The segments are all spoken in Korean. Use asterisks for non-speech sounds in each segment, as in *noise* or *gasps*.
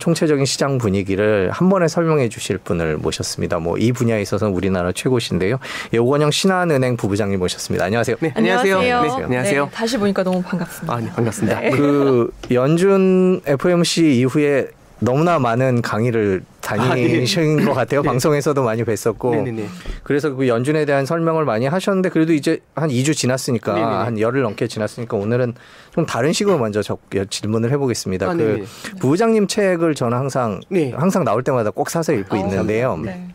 총체적인 시장 분위기를 한 번에 설명해 주실 분을 모셨습니다. 뭐 이 분야에 있어서는 우리나라 최고신데요. 예, 오건영 신한은행 부부장님 모셨습니다. 안녕하세요. 네, 안녕하세요. 안녕하세요. 네, 안녕하세요. 네, 다시 보니까 너무 반갑습니다. 아, 네, 반갑습니다. 네. 그 연준 FOMC 이후에 너무나 많은 강의를 다니신 것 같아요. *laughs* 네. 방송에서도 많이 뵀었고. 네네네. 그래서 그 연준에 대한 설명을 많이 하셨는데 그래도 이제 한 2주 지났으니까 네네네. 한 열흘 넘게 지났으니까 오늘은 좀 다른 식으로 먼저 적, 질문을 해보겠습니다. 아, 그. 부부장님 책을 저는 항상 네. 항상 나올 때마다 꼭 사서 읽고 어, 있는데요. 네.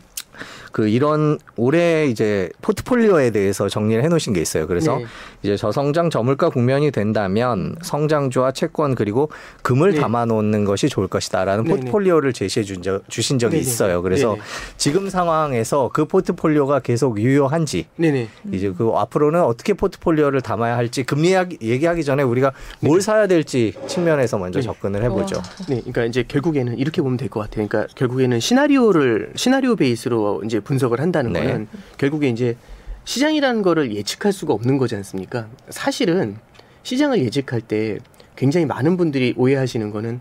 그 이런 올해 이제 포트폴리오에 대해서 정리를 해놓으신 게 있어요. 그래서 네. 이제 저성장 저물가 국면이 된다면 성장주와 채권 그리고 금을 네. 담아놓는 것이 좋을 것이다라는 네네. 포트폴리오를 제시해 준 적, 주신 적이 네네. 있어요. 그래서. 지금 상황에서 그 포트폴리오가 계속 유효한지. 이제 그 앞으로는 어떻게 포트폴리오를 담아야 할지 금리 얘기하기 전에 우리가 뭘 사야 될지 측면에서 먼저 네. 접근을 해보죠. 네, 그러니까 이제 결국에는 이렇게 보면 될 것 같아요. 그러니까 결국에는 시나리오를 시나리오 베이스로 이제 분석을 한다는 네. 거는 결국에 이제 시장이라는 거를 예측할 수가 없는 거지 않습니까? 사실은 시장을 예측할 때 굉장히 많은 분들이 오해하시는 거는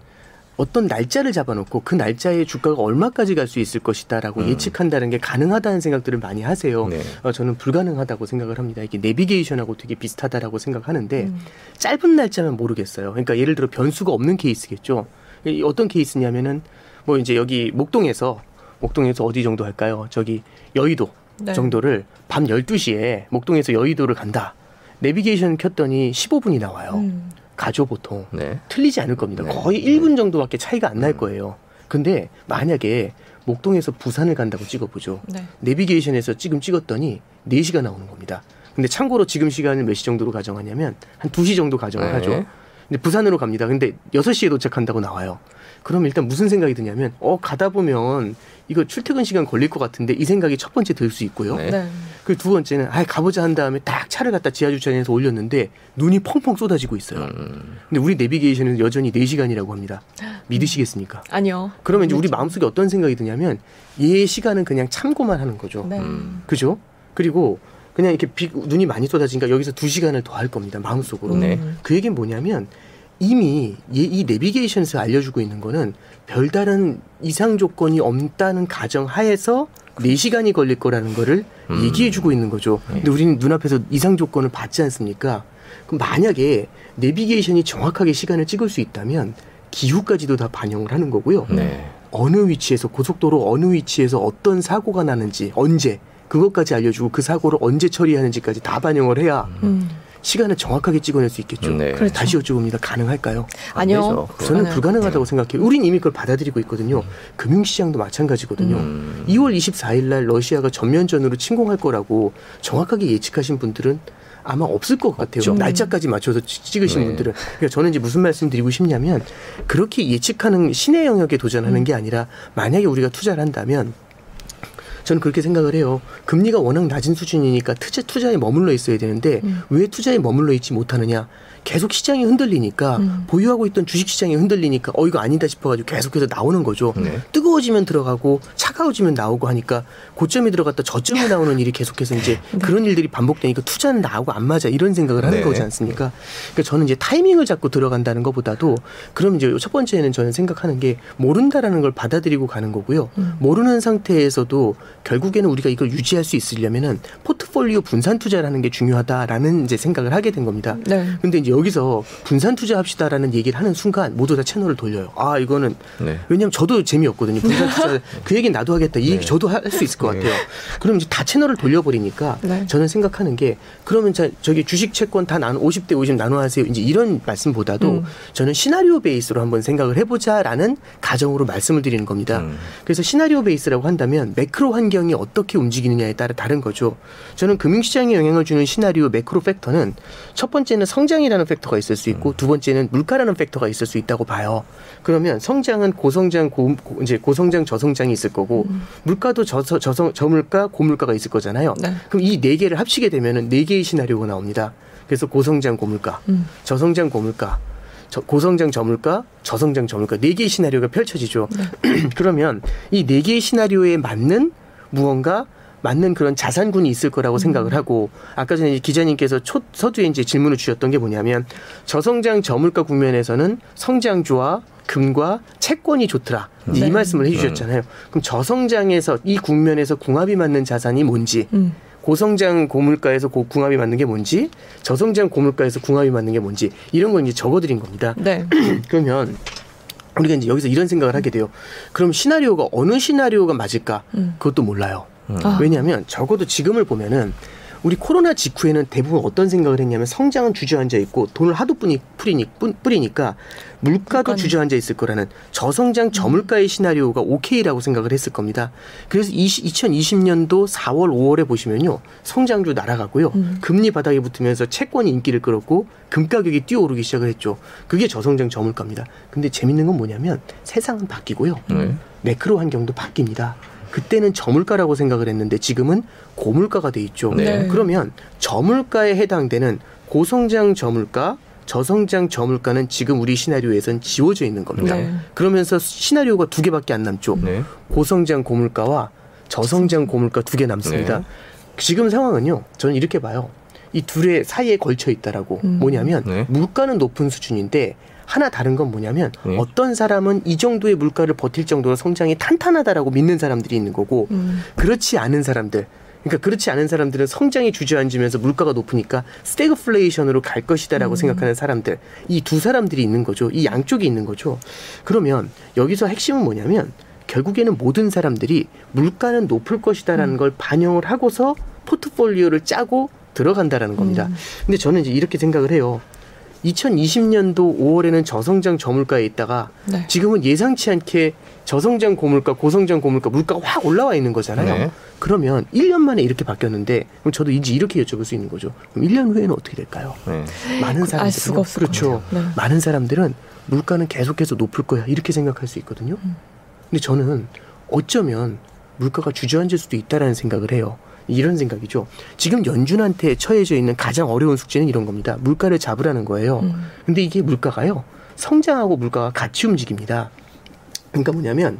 어떤 날짜를 잡아놓고 그 날짜에 주가가 얼마까지 갈 수 있을 것이다라고 음. 예측한다는 게 가능하다는 생각들을 많이 하세요. 네. 어, 저는 불가능하다고 생각을 합니다. 이게 내비게이션하고 되게 비슷하다라고 생각하는데 음. 짧은 날짜면 모르겠어요. 그러니까 예를 들어 변수가 없는 케이스겠죠. 이 어떤 케이스냐면은 뭐 이제 여기 목동에서 목동에서 어디 정도 할까요? 저기 여의도 네. 정도를 밤 12시에 목동에서 여의도를 간다. 내비게이션 켰더니 15분이 나와요. 음. 가죠 보통. 네. 틀리지 않을 겁니다. 네. 거의 1분 정도밖에 차이가 안날 음. 거예요. 근데 만약에 목동에서 부산을 간다고 찍어보죠. 네. 내비게이션에서 지금 찍었더니 4시가 나오는 겁니다. 근데 참고로 지금 시간을 몇 시 정도로 가정하냐면 한 2시 정도 가정을 네. 하죠. 근데 부산으로 갑니다. 근데 6시에 도착한다고 나와요. 그럼 일단 무슨 생각이 드냐면 어 가다 보면 이거 출퇴근 시간 걸릴 것 같은데 이 생각이 첫 번째 들 수 있고요. 네. 네. 그두 번째는 아 가보자 한 다음에 딱 차를 갖다 지하 주차장에서 올렸는데 눈이 펑펑 쏟아지고 있어요. 음, 근데 우리 내비게이션은 여전히 4시간이라고 합니다. *gasps* 믿으시겠습니까? 아니요. 그러면 이제 우리 마음속에 어떤 생각이 드냐면 얘 시간은 그냥 참고만 하는 거죠. 네. 음. 그죠? 그리고 그냥 이렇게 비, 눈이 많이 쏟아지니까 여기서 두 시간을 더 할 겁니다. 마음속으로. 네. 음. 그 얘기는 뭐냐면 이미 얘- 이 내비게이션에서 알려주고 있는 거는 별다른 이상 조건이 없다는 가정 하에서 4시간이 걸릴 거라는 거를 음. 얘기해주고 있는 거죠. 근데 우리는 눈앞에서 이상 조건을 받지 않습니까? 그럼 만약에 내비게이션이 정확하게 시간을 찍을 수 있다면 기후까지도 다 반영을 하는 거고요. 네. 어느 위치에서 고속도로 어느 위치에서 어떤 사고가 나는지 언제 그것까지 알려주고 그 사고를 언제 처리하는지까지 다 반영을 해야 음. 시간을 정확하게 찍어낼 수 있겠죠. 네. 그렇죠. 다시 여쭤봅니다. 가능할까요? 아니요. 저는 네. 불가능하다고 생각해요. 우린 이미 그걸 받아들이고 있거든요. 금융시장도 마찬가지거든요. 음. 2월 24일 날 러시아가 전면전으로 침공할 거라고 정확하게 예측하신 분들은 아마 없을 것 같아요. 없죠. 날짜까지 맞춰서 찌- 찍으신 네. 분들은. 그러니까 저는 이제 무슨 말씀 드리고 싶냐면 그렇게 예측하는 신의 영역에 도전하는 게 아니라 만약에 우리가 투자를 한다면 저는 그렇게 생각을 해요. 금리가 워낙 낮은 수준이니까 투자, 투자에 머물러 있어야 되는데 음. 왜 투자에 머물러 있지 못하느냐? 계속 시장이 흔들리니까 음. 보유하고 있던 주식 시장이 흔들리니까 어 이거 아니다 싶어가지고 계속해서 나오는 거죠. 네. 뜨거워지면 들어가고 차가워지면 나오고 하니까 고점이 들어갔다 저점이 나오는 일이 계속해서 이제 그런 일들이 반복되니까 투자는 나하고 안 맞아 이런 생각을 하는 네. 거지 않습니까? 그러니까 저는 이제 타이밍을 잡고 들어간다는 것보다도 그럼 이제 첫 번째는 저는 생각하는 게 모른다라는 걸 받아들이고 가는 거고요. 음. 모르는 상태에서도 결국에는 우리가 이걸 유지할 수 있으려면은 포트폴리오 분산 투자라는 게 중요하다라는 이제 생각을 하게 된 겁니다. 네. 근데 이제 여기서 분산 투자합시다라는 얘기를 하는 순간 모두 다 채널을 돌려요. 아 이거는 네. 왜냐면 저도 재미없거든요. 분산 투자 *laughs* 그 얘기 나도 하겠다. 이 얘기 네. 저도 할 수 있을 것 네. 같아요. 그럼 이제 다 채널을 돌려버리니까 네. 저는 생각하는 게 그러면 자, 저기 주식 채권 다 나눠 50대 50 나눠 하세요. 이제 이런 말씀보다도 음. 저는 시나리오 베이스로 한번 생각을 해보자라는 가정으로 말씀을 드리는 겁니다. 음. 그래서 시나리오 베이스라고 한다면 매크로 환경이 어떻게 움직이느냐에 따라 다른 거죠. 저는 금융시장에 영향을 주는 시나리오 매크로 팩터는 첫 번째는 성장이라는 팩터가 있을 수 있고 두 번째는 물가라는 팩터가 있을 수 있다고 봐요. 그러면 성장은 고성장, 고, 고- 이제 고성장, 저성장이 있을 거고 물가도 저서, 저성, 저물가, 고물가가 있을 거잖아요. 네. 그럼 이 네 개를 합치게 되면은 네 개의 시나리오가 나옵니다. 그래서 고성장, 고물가, 음. 저성장, 고물가, 저- 고성장, 저물가, 저성장, 저물가 네 개의 시나리오가 펼쳐지죠. *clears throat* 그러면 이 네 개의 시나리오에 맞는 무언가 맞는 그런 자산군이 있을 거라고 생각을 하고 아까 전에 기자님께서 초, 서두에 이제 질문을 주셨던 게 뭐냐면 저성장 저물가 국면에서는 성장주와 금과 채권이 좋더라. 네. 이 말씀을 해주셨잖아요. 그럼 저성장에서 이 국면에서 궁합이 맞는 자산이 뭔지, 음. 고성장 고물가에서 고 궁합이 맞는 게 뭔지, 저성장 고물가에서 궁합이 맞는 게 뭔지 이런 걸 이제 적어드린 겁니다. 네. *clears throat* 그러면 우리가 이제 여기서 이런 생각을 하게 돼요. 그럼 시나리오가 어느 시나리오가 맞을까? 음. 그것도 몰라요. 아. 왜냐하면 적어도 지금을 보면은 우리 코로나 직후에는 대부분 어떤 생각을 했냐면 성장은 주저앉아 있고 돈을 하도 뿌니, 뿌리니, 뿌, 뿌리니까 물가도 물가는- 주저앉아 있을 거라는 저성장 저물가의 시나리오가 오케이라고 생각을 했을 겁니다. 그래서 2020년도 4월, 5월에 보시면요. 성장주 날아가고요. 음. 금리 바닥에 붙으면서 채권이 인기를 끌었고 금 가격이 뛰어오르기 시작을 했죠. 그게 저성장 저물가입니다. 근데 재밌는 건 뭐냐면 세상은 바뀌고요. 네. 매크로 환경도 바뀝니다. 그때는 저물가라고 생각을 했는데 지금은 고물가가 돼 있죠. 네. 그러면 저물가에 해당되는 고성장 저물가, 저성장 저물가는 지금 우리 시나리오에선 지워져 있는 겁니다. 네. 그러면서 시나리오가 두 개밖에 안 남죠. 네. 고성장 고물가와 저성장 고물가 두 개 남습니다. 네. 지금 상황은요. 저는 이렇게 봐요. 이 둘의 사이에 걸쳐 있다라고 음. 뭐냐면 네. 물가는 높은 수준인데 하나 다른 건 뭐냐면 네. 어떤 사람은 이 정도의 물가를 버틸 정도로 성장이 탄탄하다라고 믿는 사람들이 있는 거고 음. 그렇지 않은 사람들 그러니까 그렇지 않은 사람들은 성장이 주저앉으면서 물가가 높으니까 스태그플레이션으로 갈 것이다라고 음. 생각하는 사람들 이 두 사람들이 있는 거죠 이 양쪽이 있는 거죠 그러면 여기서 핵심은 뭐냐면 결국에는 모든 사람들이 물가는 높을 것이다라는 걸 반영을 하고서 포트폴리오를 짜고 들어간다라는 겁니다 음. 근데 저는 이제 이렇게 생각을 해요 2020년도 5월에는 저성장 저물가에 있다가 네. 지금은 예상치 않게 저성장 고물가, 고성장 고물가, 물가가 확 올라와 있는 거잖아요. 네. 그러면 1년 만에 이렇게 바뀌었는데 그럼 저도 이제 이렇게 여쭤볼 수 있는 거죠. 그럼 1년 후에는 어떻게 될까요? 네. 많은 알 사람들은 수가 없을 그렇죠. 것 같아요. 네. 많은 사람들은 물가는 계속해서 높을 거야 이렇게 생각할 수 있거든요. 음. 근데 저는 어쩌면 물가가 주저앉을 수도 있다라는 생각을 해요. 이런 생각이죠. 지금 연준한테 처해져 있는 가장 어려운 숙제는 이런 겁니다. 물가를 잡으라는 거예요. 음. 근데 이게 물가가요. 성장하고 물가가 같이 움직입니다. 그러니까 뭐냐면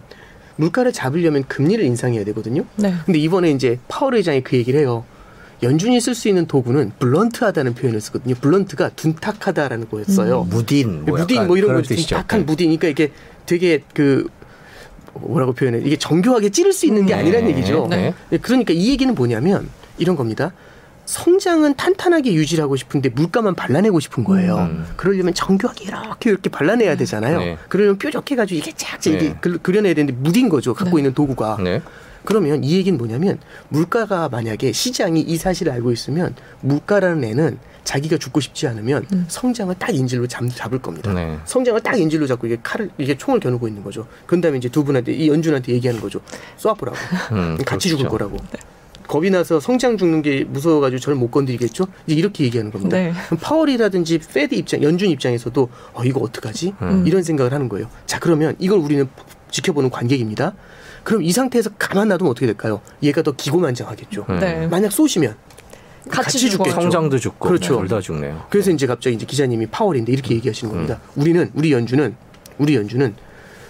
물가를 잡으려면 금리를 인상해야 되거든요. 네. 근데 이번에 이제 파월 의장이 그 얘기를 해요. 연준이 쓸 수 있는 도구는 블런트하다는 표현을 쓰거든요. 블런트가 둔탁하다라는 거였어요. 무딘 뭐 무딘 뭐 이런. 뜻이죠. 둔탁한 네. 무딘이니까 이게 되게 그 뭐라고 표현해? 이게 정교하게 찌를 수 있는 게 음. 아니란 네. 얘기죠. 네. 그러니까 이 얘기는 뭐냐면 이런 겁니다. 성장은 탄탄하게 유지를 하고 싶은데 물가만 발라내고 싶은 거예요. 음. 그러려면 정교하게 이렇게 이렇게 발라내야 되잖아요. 네. 그러면 뾰족해가지고 이게 쫙 이게 네. 그- 그려내야 되는데 무딘 거죠. 갖고 네. 있는 도구가. 네. 그러면 이 얘기는 뭐냐면 물가가 만약에 시장이 이 사실을 알고 있으면 물가라는 애는 자기가 죽고 싶지 않으면 음. 성장을 딱 인질로 잡, 잡을 겁니다. 네. 성장을 딱 인질로 잡고 이게 칼을 이게 총을 겨누고 있는 거죠. 그런 다음에 이제 두 분한테 이 연준한테 얘기하는 거죠. 쏴보라고. 음, 같이 죽을 그렇죠. 거라고. 겁이 나서 성장 죽는 게 무서워가지고 저를 못 건드리겠죠? 이제 이렇게 얘기하는 겁니다. 네. 파월이라든지 Fed 입장, 연준 입장에서도 어 이거 어떡하지? 음. 이런 생각을 하는 거예요. 자 그러면 이걸 우리는 지켜보는 관객입니다. 그럼 이 상태에서 가만 놔두면 어떻게 될까요? 얘가 더 기고만장하겠죠. 음. 네. 만약 쏘시면 같이 같이. 죽겠죠. 성장도 죽고 그렇죠. 둘다 죽네요. 그래서 이제 갑자기 이제 기자님이 파월인데 이렇게 얘기하시는 겁니다. 우리는 우리 연준은 우리 연준은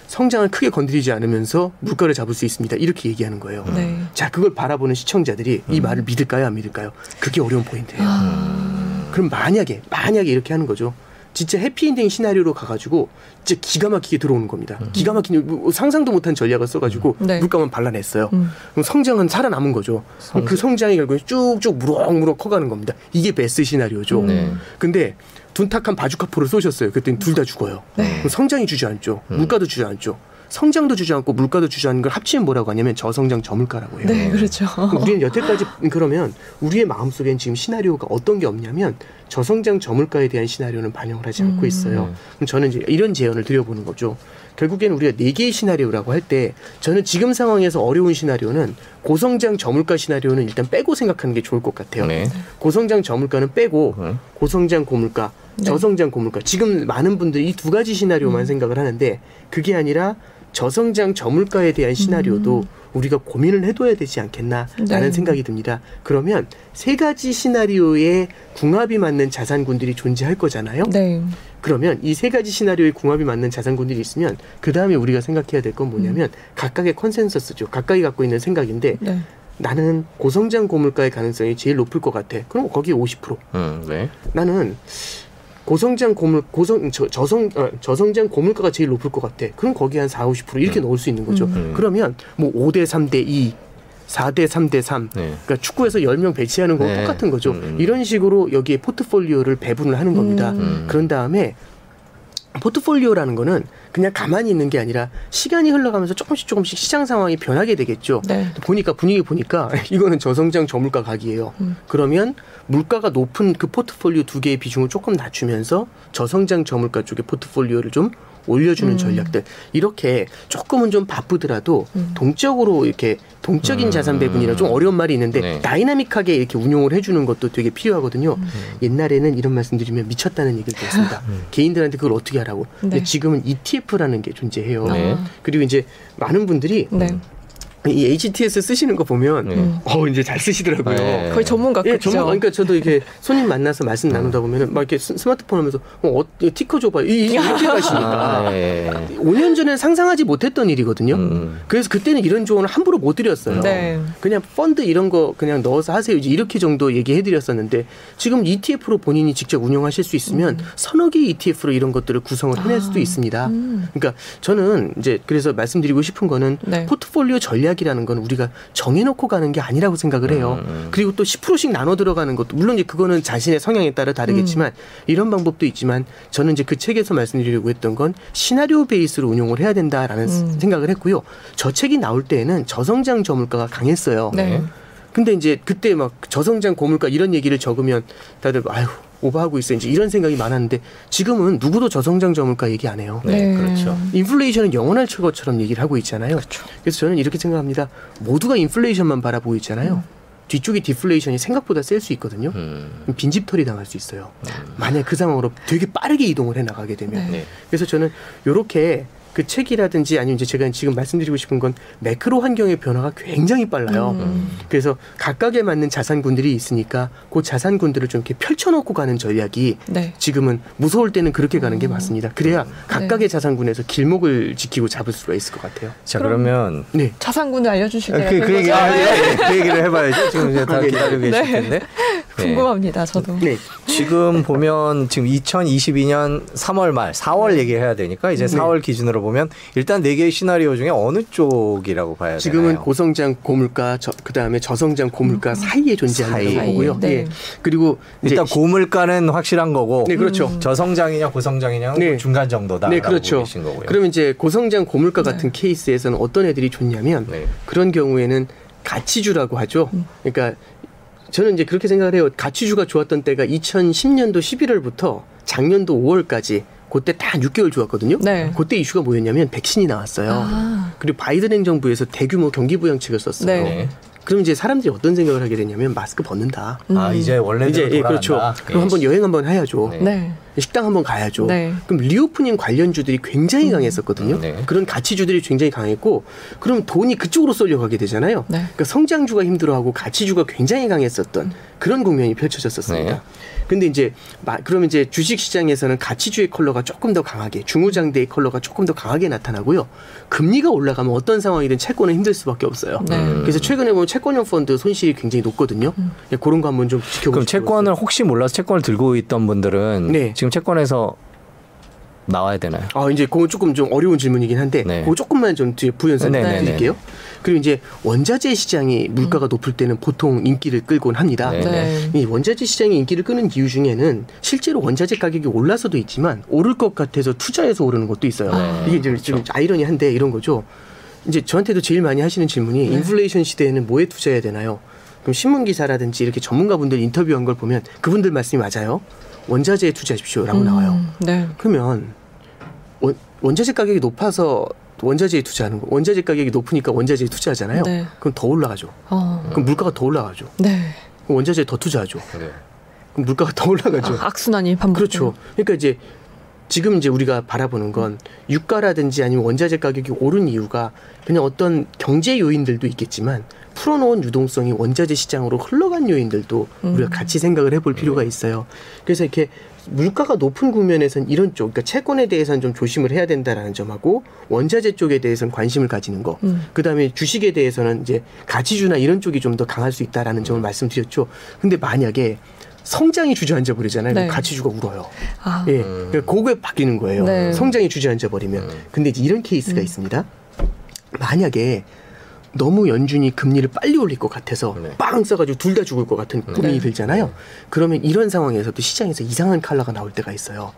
성장을 크게 건드리지 않으면서 물가를 잡을 수 있습니다. 이렇게 얘기하는 거예요. 네. 자, 그걸 바라보는 시청자들이 이 말을 믿을까요, 안 믿을까요? 그게 어려운 포인트예요. 아. 그럼 만약에 만약에 이렇게 하는 거죠. 진짜 해피엔딩 시나리오로 가가지고 진짜 기가 막히게 들어오는 겁니다. 기가 막힌 뭐 상상도 못한 전략을 써가지고 네. 물가만 발라냈어요. 음. 그럼 성장은 살아남은 거죠. 그럼 그 성장이 결국에 쭉쭉 무럭무럭 커가는 겁니다. 이게 베스트 시나리오죠. 네. 근데 둔탁한 바주카포를 쏘셨어요. 그랬더니 둘 다 죽어요. 네. 성장이 주저앉죠. 물가도 주저앉죠. 성장도 주저앉고 물가도 주저앉는 걸 합치면 뭐라고 하냐면 저성장 저물가라고 해요. 네, 그렇죠. 우리는 여태까지 그러면 우리의 마음속엔 지금 시나리오가 어떤 게 없냐면 저성장 저물가에 대한 시나리오는 반영을 하지 않고 음. 있어요. 그럼 저는 이제 이런 제언을 드려보는 거죠. 결국에는 우리가 네 개의 시나리오라고 할 때 저는 지금 상황에서 어려운 시나리오는 고성장 저물가 시나리오는 일단 빼고 생각하는 게 좋을 것 같아요. 네. 고성장 저물가는 빼고 음. 고성장 고물가, 네. 저성장 고물가. 지금 많은 분들이 이 두 가지 시나리오만 음. 생각을 하는데 그게 아니라 저성장 저물가에 대한 시나리오도 음. 우리가 고민을 해둬야 되지 않겠나라는 네. 생각이 듭니다. 그러면 세 가지 시나리오에 궁합이 맞는 자산군들이 존재할 거잖아요. 네. 그러면 이 세 가지 시나리오에 궁합이 맞는 자산군들이 있으면 그 다음에 우리가 생각해야 될 건 뭐냐면 각각의 컨센서스죠. 각각이 갖고 있는 생각인데 네. 나는 고성장 고물가의 가능성이 제일 높을 것 같아. 그럼 거기에 50%. 음, 네. 나는 고성장 고물 고성 저, 저성 어, 저성장 고물가가 제일 높을 것 같아. 그럼 거기 한 4, 50% 이렇게 넣을 수 있는 거죠. 음. 그러면 뭐 5대 3대 2 4대 3대 3. 네. 그러니까 축구에서 10명 배치하는 거랑 네. 똑같은 거죠. 음, 음. 이런 식으로 여기에 포트폴리오를 배분을 하는 겁니다. 음. 그런 다음에 포트폴리오라는 거는 그냥 가만히 있는 게 아니라 시간이 흘러가면서 조금씩 조금씩 시장 상황이 변하게 되겠죠. 네. 보니까 분위기 보니까 *laughs* 이거는 저성장 저물가 각이에요. 음. 그러면 물가가 높은 그 포트폴리오 두 개의 비중을 조금 낮추면서 저성장 저물가 쪽의 포트폴리오를 좀 올려주는 음. 전략들 이렇게 조금은 좀 바쁘더라도 음. 동적으로 이렇게 동적인 음. 자산 배분이라 좀 어려운 말이 있는데 네. 다이나믹하게 이렇게 운용을 해주는 것도 되게 필요하거든요. 음. 옛날에는 이런 말씀드리면 미쳤다는 얘기를 들었습니다. 개인들한테 그걸 어떻게 하라고. 근데 네. 지금은 ETF라는 게 존재해요. 네. 아. 그리고 이제 많은 분들이 네. 이 HTS 쓰시는 거 보면 네. 음. 어 이제 잘 쓰시더라고요. 네. 거의 전문가 예. 정말 그러니까 저도 이렇게 손님 만나서 말씀 나누다 보면은 막 이렇게 스- 스마트폰 하면서 어, 어 티커 줘봐 이- 이- *laughs* 이렇게 가시니까 아, 예. 5년 전에 상상하지 못했던 일이거든요. 음. 그래서 그때는 이런 조언을 함부로 못 드렸어요. 네. 그냥 펀드 이런 거 그냥 넣어서 하세요. 이제 이렇게 정도 얘기해 드렸었는데 지금 ETF로 본인이 직접 운영하실 수 있으면 서너 개 ETF로 이런 것들을 구성을 해낼 수도 있습니다. 음. 그러니까 저는 이제 그래서 말씀드리고 싶은 거는 네. 포트폴리오 전략 이라는 건 우리가 정해놓고 가는 게 아니라고 생각을 해요. 음. 그리고 또 10%씩 나눠 들어가는 것도 물론 이제 그거는 자신의 성향에 따라 다르겠지만 이런 방법도 있지만 저는 이제 그 책에서 말씀드리려고 했던 건 시나리오 베이스로 운용을 해야 된다라는 음. 생각을 했고요. 저 책이 나올 때에는 저성장 저물가가 강했어요. 네. 근데 이제 그때 막 저성장 고물가 이런 얘기를 적으면 다들 아유 오버하고 있어 이제 이런 생각이 많았는데 지금은 누구도 저성장 저물가 얘기 안 해요. 네, 네. 그렇죠. 인플레이션은 영원할 것처럼 얘기를 하고 있잖아요. 그래서 저는 이렇게 생각합니다. 모두가 인플레이션만 바라보고 있잖아요. 뒤쪽에 디플레이션이 생각보다 셀 수 있거든요. 음. 빈집털이 당할 수 있어요. 만약 그 상황으로 되게 빠르게 이동을 해 나가게 되면. 네. 네. 그래서 저는 요렇게 그 책이라든지 아니면 이제 제가 지금 말씀드리고 싶은 건 매크로 환경의 변화가 굉장히 빨라요. 음. 그래서 각각에 맞는 자산군들이 있으니까 그 자산군들을 좀 이렇게 펼쳐놓고 가는 전략이 네. 지금은 무서울 때는 그렇게 가는 게 맞습니다. 그래야 네. 각각의 자산군에서 길목을 지키고 잡을 수가 있을 것 같아요. 자 그러면 네. 자산군을 알려주실래요? 그, 그, 얘기? 아, 예, 그 얘기를 해봐야죠. 지금 이제 다 네. 기다리고 계실 *laughs* 네. 텐데. 네. 궁금합니다. 저도. 네. 지금 보면 지금 2022년 3월 말, 4월 얘기해야 되니까 이제 네. 4월 기준으로 보면 일단 네 개의 시나리오 중에 어느 쪽이라고 봐야 지금은 되나요? 고성장 고물가, 그 다음에 저성장 고물가 사이에 존재한다고 사이에. 보고요. 네. 예. 그리고 이제 일단 고물가는 확실한 거고 네, 그렇죠. 저성장이냐 고성장이냐 는 네. 중간 정도다. 네, 그렇죠. 계신 거고요. 그러면 이제 고성장 고물가 같은 케이스에서는 어떤 애들이 좋냐면 네. 그런 경우에는 가치주라고 하죠. 그러니까 저는 이제 그렇게 생각을 해요. 가치주가 좋았던 때가 2010년도 11월부터 작년도 5월까지 그때 다 6개월 좋았거든요. 네. 그때 이슈가 뭐였냐면 백신이 나왔어요. 아. 그리고 바이든 행정부에서 대규모 경기 부양책을 썼어요. 네. 네. 그럼 이제 사람들이 어떤 생각을 하게 되냐면 마스크 벗는다. 아 이제 원래대로 이제 예, 돌아간다. 그렇죠. 그럼 한번 여행 한번 해야죠. 네. 네. 식당 한번 가야죠. 네. 그럼 reopening 관련주들이 굉장히 강했었거든요. 음, 네. 그런 가치주들이 굉장히 강했고, 그럼 돈이 그쪽으로 쏠려가게 되잖아요. 네. 그러니까 성장주가 힘들어하고 가치주가 굉장히 강했었던 그런 국면이 펼쳐졌었습니다. 네. 근데 이제 마- 그러면 이제 주식 시장에서는 가치주의 컬러가 조금 더 강하게 중후장대의 컬러가 조금 더 강하게 나타나고요. 금리가 올라가면 어떤 상황이든 채권은 힘들 수밖에 없어요. 네. 음. 그래서 최근에 보면 채권형 펀드 손실이 굉장히 높거든요. 예, 그런 거 한번 좀 지켜보시고. 그럼 채권을 혹시 몰라서 채권을 들고 있던 분들은 네. 지금 채권에서 나와야 되나요? 아 이제 그건 조금 좀 어려운 질문이긴 한데 네. 그거 조금만 좀 뒤에 부연설 네, 네, 드릴게요. 그리고 이제 원자재 시장이 물가가 높을 때는 보통 인기를 끌곤 합니다. 네. 네. 이 원자재 시장이 인기를 끄는 이유 중에는 실제로 원자재 가격이 올라서도 있지만 오를 것 같아서 투자해서 오르는 것도 있어요. 네. 이게 이제 좀 아이러니한데 이런 거죠. 이제 저한테도 제일 많이 하시는 질문이 인플레이션 시대에는 뭐에 투자해야 되나요? 그럼 신문 기사라든지 이렇게 전문가분들 인터뷰한 걸 보면 그분들 말씀이 맞아요. 원자재에 투자하십시오라고 나와요. 음, 네. 그러면 원, 원자재 가격이 높아서 원자재에 투자하는 거. 원자재 가격이 높으니까 원자재에 투자하잖아요. 네. 그럼 더 올라가죠. 어. 그럼 물가가 더 올라가죠. 네. 그럼 원자재에 더 투자하죠. 네. 그럼 물가가 더 올라가죠. 아, 악순환이 반복. 그렇죠. 그러니까 이제 지금 이제 우리가 바라보는 건 유가라든지 아니면 원자재 가격이 오른 이유가 그냥 어떤 경제 요인들도 있겠지만 풀어놓은 유동성이 원자재 시장으로 흘러간 요인들도 우리가 음. 같이 생각을 해볼 필요가 있어요. 그래서 이렇게 물가가 높은 국면에선 이런 쪽, 그러니까 채권에 대해서는 좀 조심을 해야 된다라는 점하고 원자재 쪽에 대해서는 관심을 가지는 거. 음. 그 다음에 주식에 대해서는 이제 가치주나 이런 쪽이 좀 더 강할 수 있다라는 점을 말씀드렸죠. 근데 만약에 성장이 주저앉아 버리잖아요. 네. 가치주가 울어요. 아, 예, 그러니까 그게 바뀌는 거예요. 네. 성장이 주저앉아 버리면. 음. 근데 이제 이런 케이스가 있습니다. 만약에 너무 연준이 금리를 빨리 올릴 것 같아서 네. 빵 써가지고 둘 다 죽을 것 같은 고민이 네. 들잖아요. 그러면 이런 상황에서도 시장에서 이상한 칼라가 나올 때가 있어요.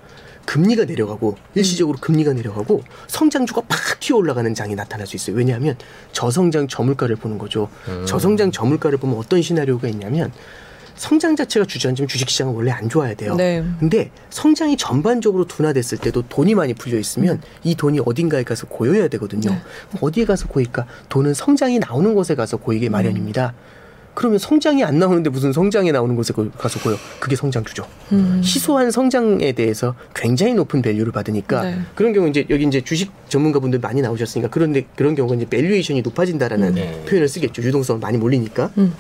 금리가 내려가고 일시적으로 금리가 내려가고 성장주가 팍 튀어 올라가는 장이 나타날 수 있어요. 왜냐하면 저성장 저물가를 보는 거죠. 음. 저성장 저물가를 보면 어떤 시나리오가 있냐면 성장 자체가 주저앉으면 주식시장은 원래 안 좋아야 돼요. 네. 근데 성장이 전반적으로 둔화됐을 때도 돈이 많이 풀려 있으면 이 돈이 어딘가에 가서 고여야 되거든요. 네. 어디에 가서 고일까? 돈은 성장이 나오는 곳에 가서 고이게 마련입니다. 음. 그러면 성장이 안 나오는데 무슨 성장이 나오는 곳에 고- 가서 고요? 그게 성장주죠. 음. 희소한 성장에 대해서 굉장히 높은 value를 받으니까 네. 그런 경우 이제 여기 이제 주식 전문가분들 많이 나오셨으니까 그런데 그런 경우가 이제 valuation이 높아진다라는 네. 표현을 쓰겠죠. 유동성을 많이 몰리니까. 음.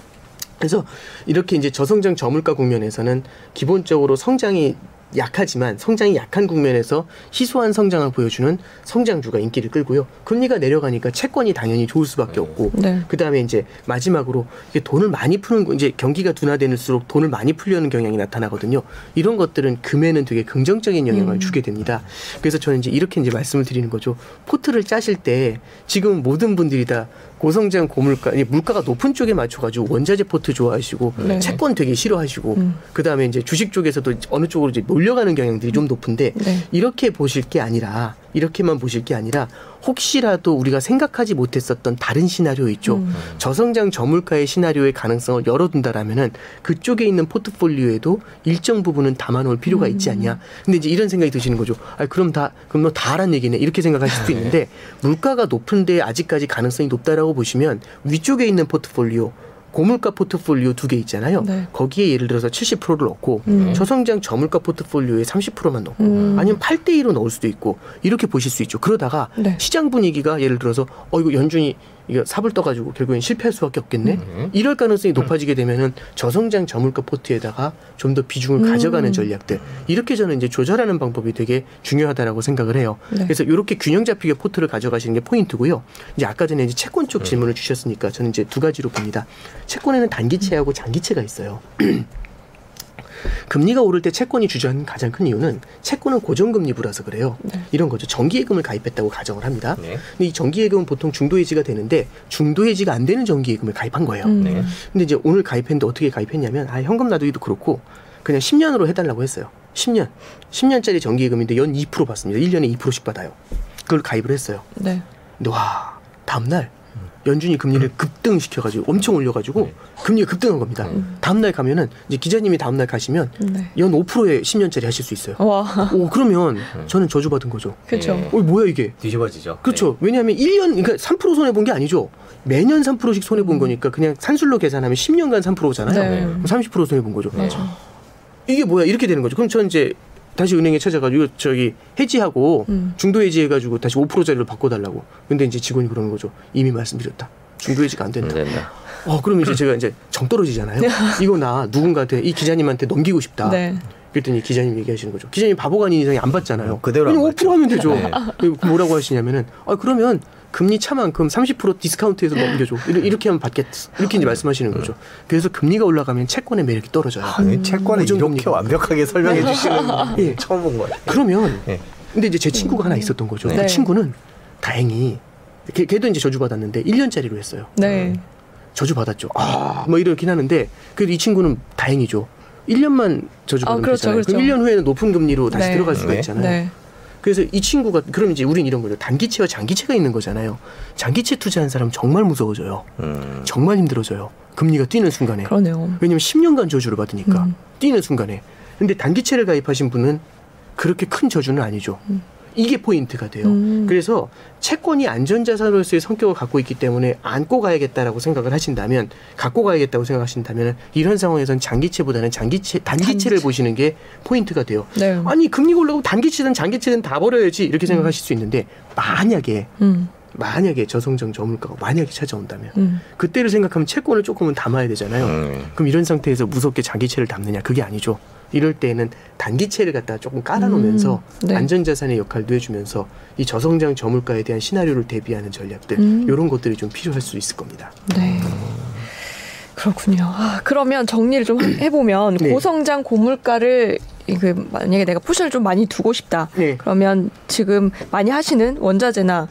그래서 이렇게 이제 저성장 저물가 국면에서는 기본적으로 성장이 약하지만 성장이 약한 국면에서 희소한 성장을 보여주는 성장주가 인기를 끌고요. 금리가 내려가니까 채권이 당연히 좋을 수밖에 없고 네. 그 다음에 이제 마지막으로 이게 돈을 많이 푸는 거- 이제 경기가 둔화될수록 돈을 많이 풀려는 경향이 나타나거든요. 이런 것들은 금에는 되게 긍정적인 영향을 음. 주게 됩니다. 그래서 저는 이제 이렇게 이제 말씀을 드리는 거죠. 포트를 짜실 때 지금 모든 분들이 다 고성장 고물가 이 물가가 높은 쪽에 맞춰가지고 원자재 포트 좋아하시고 네. 채권 되게 싫어하시고 음. 그 다음에 이제 주식 쪽에서도 어느 쪽으로 이제 몰려가는 경향들이 좀 높은데 네. 이렇게 보실 게 아니라 이렇게만 보실 게 아니라 혹시라도 우리가 생각하지 못했었던 다른 시나리오 있죠. 음. 저성장 저물가의 시나리오의 가능성을 열어둔다라면은 그쪽에 있는 포트폴리오에도 일정 부분은 담아놓을 필요가 있지 않냐. 근데 이제 이런 생각이 드시는 거죠. 아 그럼 다 그럼 너 다란 얘기네 이렇게 생각하실 수도 있는데 물가가 높은데 아직까지 가능성이 높다라고 보시면 위쪽에 있는 포트폴리오 고물가 포트폴리오 두 개 있잖아요. 네. 거기에 예를 들어서 70%를 넣고 음. 저성장 저물가 포트폴리오에 30%만 넣고 음. 아니면 8대 2로 넣을 수도 있고 이렇게 보실 수 있죠. 그러다가 네. 시장 분위기가 예를 들어서 어 이거 연준이 이거 삽을 떠가지고 결국엔 실패할 수밖에 없겠네. 음. 이럴 가능성이 높아지게 되면은 저성장 저물가 포트에다가 좀 더 비중을 음. 가져가는 전략들 이렇게 저는 이제 조절하는 방법이 되게 중요하다라고 생각을 해요. 네. 그래서 이렇게 균형 잡히게 포트를 가져가시는 게 포인트고요. 이제 아까 전에 이제 채권 쪽 질문을 주셨으니까 저는 이제 두 가지로 봅니다. 채권에는 단기채하고 장기채가 있어요. *clears throat* 금리가 오를 때 채권이 주저하는 가장 큰 이유는 채권은 고정금리 부라서 그래요. 네. 이런 거죠. 정기예금을 가입했다고 가정을 합니다. 네. 근데 이 정기예금은 보통 중도해지가 되는데 중도해지가 안 되는 정기예금을 가입한 거예요. 음. 네. 근데 이제 오늘 가입했는데 어떻게 가입했냐면 아 현금 놔두기도 그렇고 그냥 10년으로 해달라고 했어요. 10년. 10년짜리 정기예금인데 연 2% 받습니다. 1년에 2%씩 받아요. 그걸 가입을 했어요. 네. 근데 와 다음날 연준이 금리를 급등시켜가지고 엄청 올려가지고 금리가 급등한 겁니다. 음. 다음날 가면은 이제 기자님이 다음날 가시면 네. 연 5%에 10년짜리 하실 수 있어요. 와. 오 그러면 저는 저주받은 거죠. 그렇죠. 네. 어 뭐야 이게? 뒤집어지죠. 그렇죠. 왜냐하면 1년 그러니까 3% 손해 본 게 아니죠. 매년 3%씩 손해 본 거니까 그냥 산술로 계산하면 10년간 3%잖아요. 네. 그럼 30% 손해 본 거죠. 맞아. 이게 뭐야 이렇게 되는 거죠. 그럼 전 이제 다시 은행에 찾아가지고 저기 해지하고 음. 중도 해지해가지고 다시 5%짜리로 바꿔달라고. 근데 이제 직원이 그러는 거죠. 이미 말씀드렸다. 중도 해지가 안 네. 된다. 안 된다. 어 그럼 이제 제가 이제 정 떨어지잖아요. *laughs* 이거 나 누군가한테 이 기자님한테 넘기고 싶다. 네. 그랬더니 기자님 얘기하시는 거죠. 기자님 바보가 아닌 이상이 안 받잖아요. 어, 그대로 안 그냥 5% 받죠. 하면 되죠. 네. 그리고 뭐라고 하시냐면은 아 그러면 금리 차만큼 30% 디스카운트해서 넘겨줘. 이렇게, 이렇게 하면 받겠. 이렇게 이제 말씀하시는 거죠. 그래서 금리가 올라가면 채권의 매력이 떨어져요. 아, 채권을 이렇게 금리가. 완벽하게 설명해 주시는 *laughs* 예. 처음 본것 같아요. 그러면 네. 근데 이제 제 친구가 하나 있었던 거죠. 네. 그 친구는 다행히 걔, 걔도 이제 저주 받았는데 1년짜리로 했어요. 네. 저주 받았죠. 아, 뭐 이렇긴 하는데 그래도 이 친구는 다행이죠. 1년만 저주 아, 받으면 그렇죠, 되잖아요. 그럼 그렇죠. 1년 후에는 높은 금리로 다시 네. 들어갈 수가 네. 있잖아요. 네. 그래서 이 친구가 그럼 이제 우린 이런 거죠. 단기채와 장기채가 있는 거잖아요. 장기채 투자한 사람 정말 무서워져요. 음. 정말 힘들어져요. 금리가 뛰는 순간에. 그러네요. 왜냐면 10년간 저주를 받으니까 음. 뛰는 순간에. 근데 단기채를 가입하신 분은 그렇게 큰 저주는 아니죠. 음. 이게 포인트가 돼요. 음. 그래서 채권이 안전자산으로서의 성격을 갖고 있기 때문에 안고 가야겠다라고 생각을 하신다면 갖고 가야겠다고 생각하신다면 이런 상황에선 장기채보다는 장기채 단기채를 단기채. 보시는 게 포인트가 돼요. 네. 아니 금리가 올라가고 단기채든 장기채든 다 버려야지 이렇게 생각하실 수 있는데 만약에 음. 만약에 저성장 저물가가 만약에 찾아온다면 음. 그때를 생각하면 채권을 조금은 담아야 되잖아요. 음. 그럼 이런 상태에서 무섭게 장기채를 담느냐 그게 아니죠. 이럴 때에는 단기채를 갖다가 조금 깔아놓으면서 음, 네. 안전자산의 역할도 해주면서 이 저성장 저물가에 대한 시나리오를 대비하는 전략들 음. 이런 것들이 좀 필요할 수 있을 겁니다. 네. 그렇군요. 아, 그러면 정리를 좀 *clears throat* 해보면 네. 고성장 고물가를 그 만약에 내가 푸션을 좀 많이 두고 싶다. 네. 그러면 지금 많이 하시는 원자재나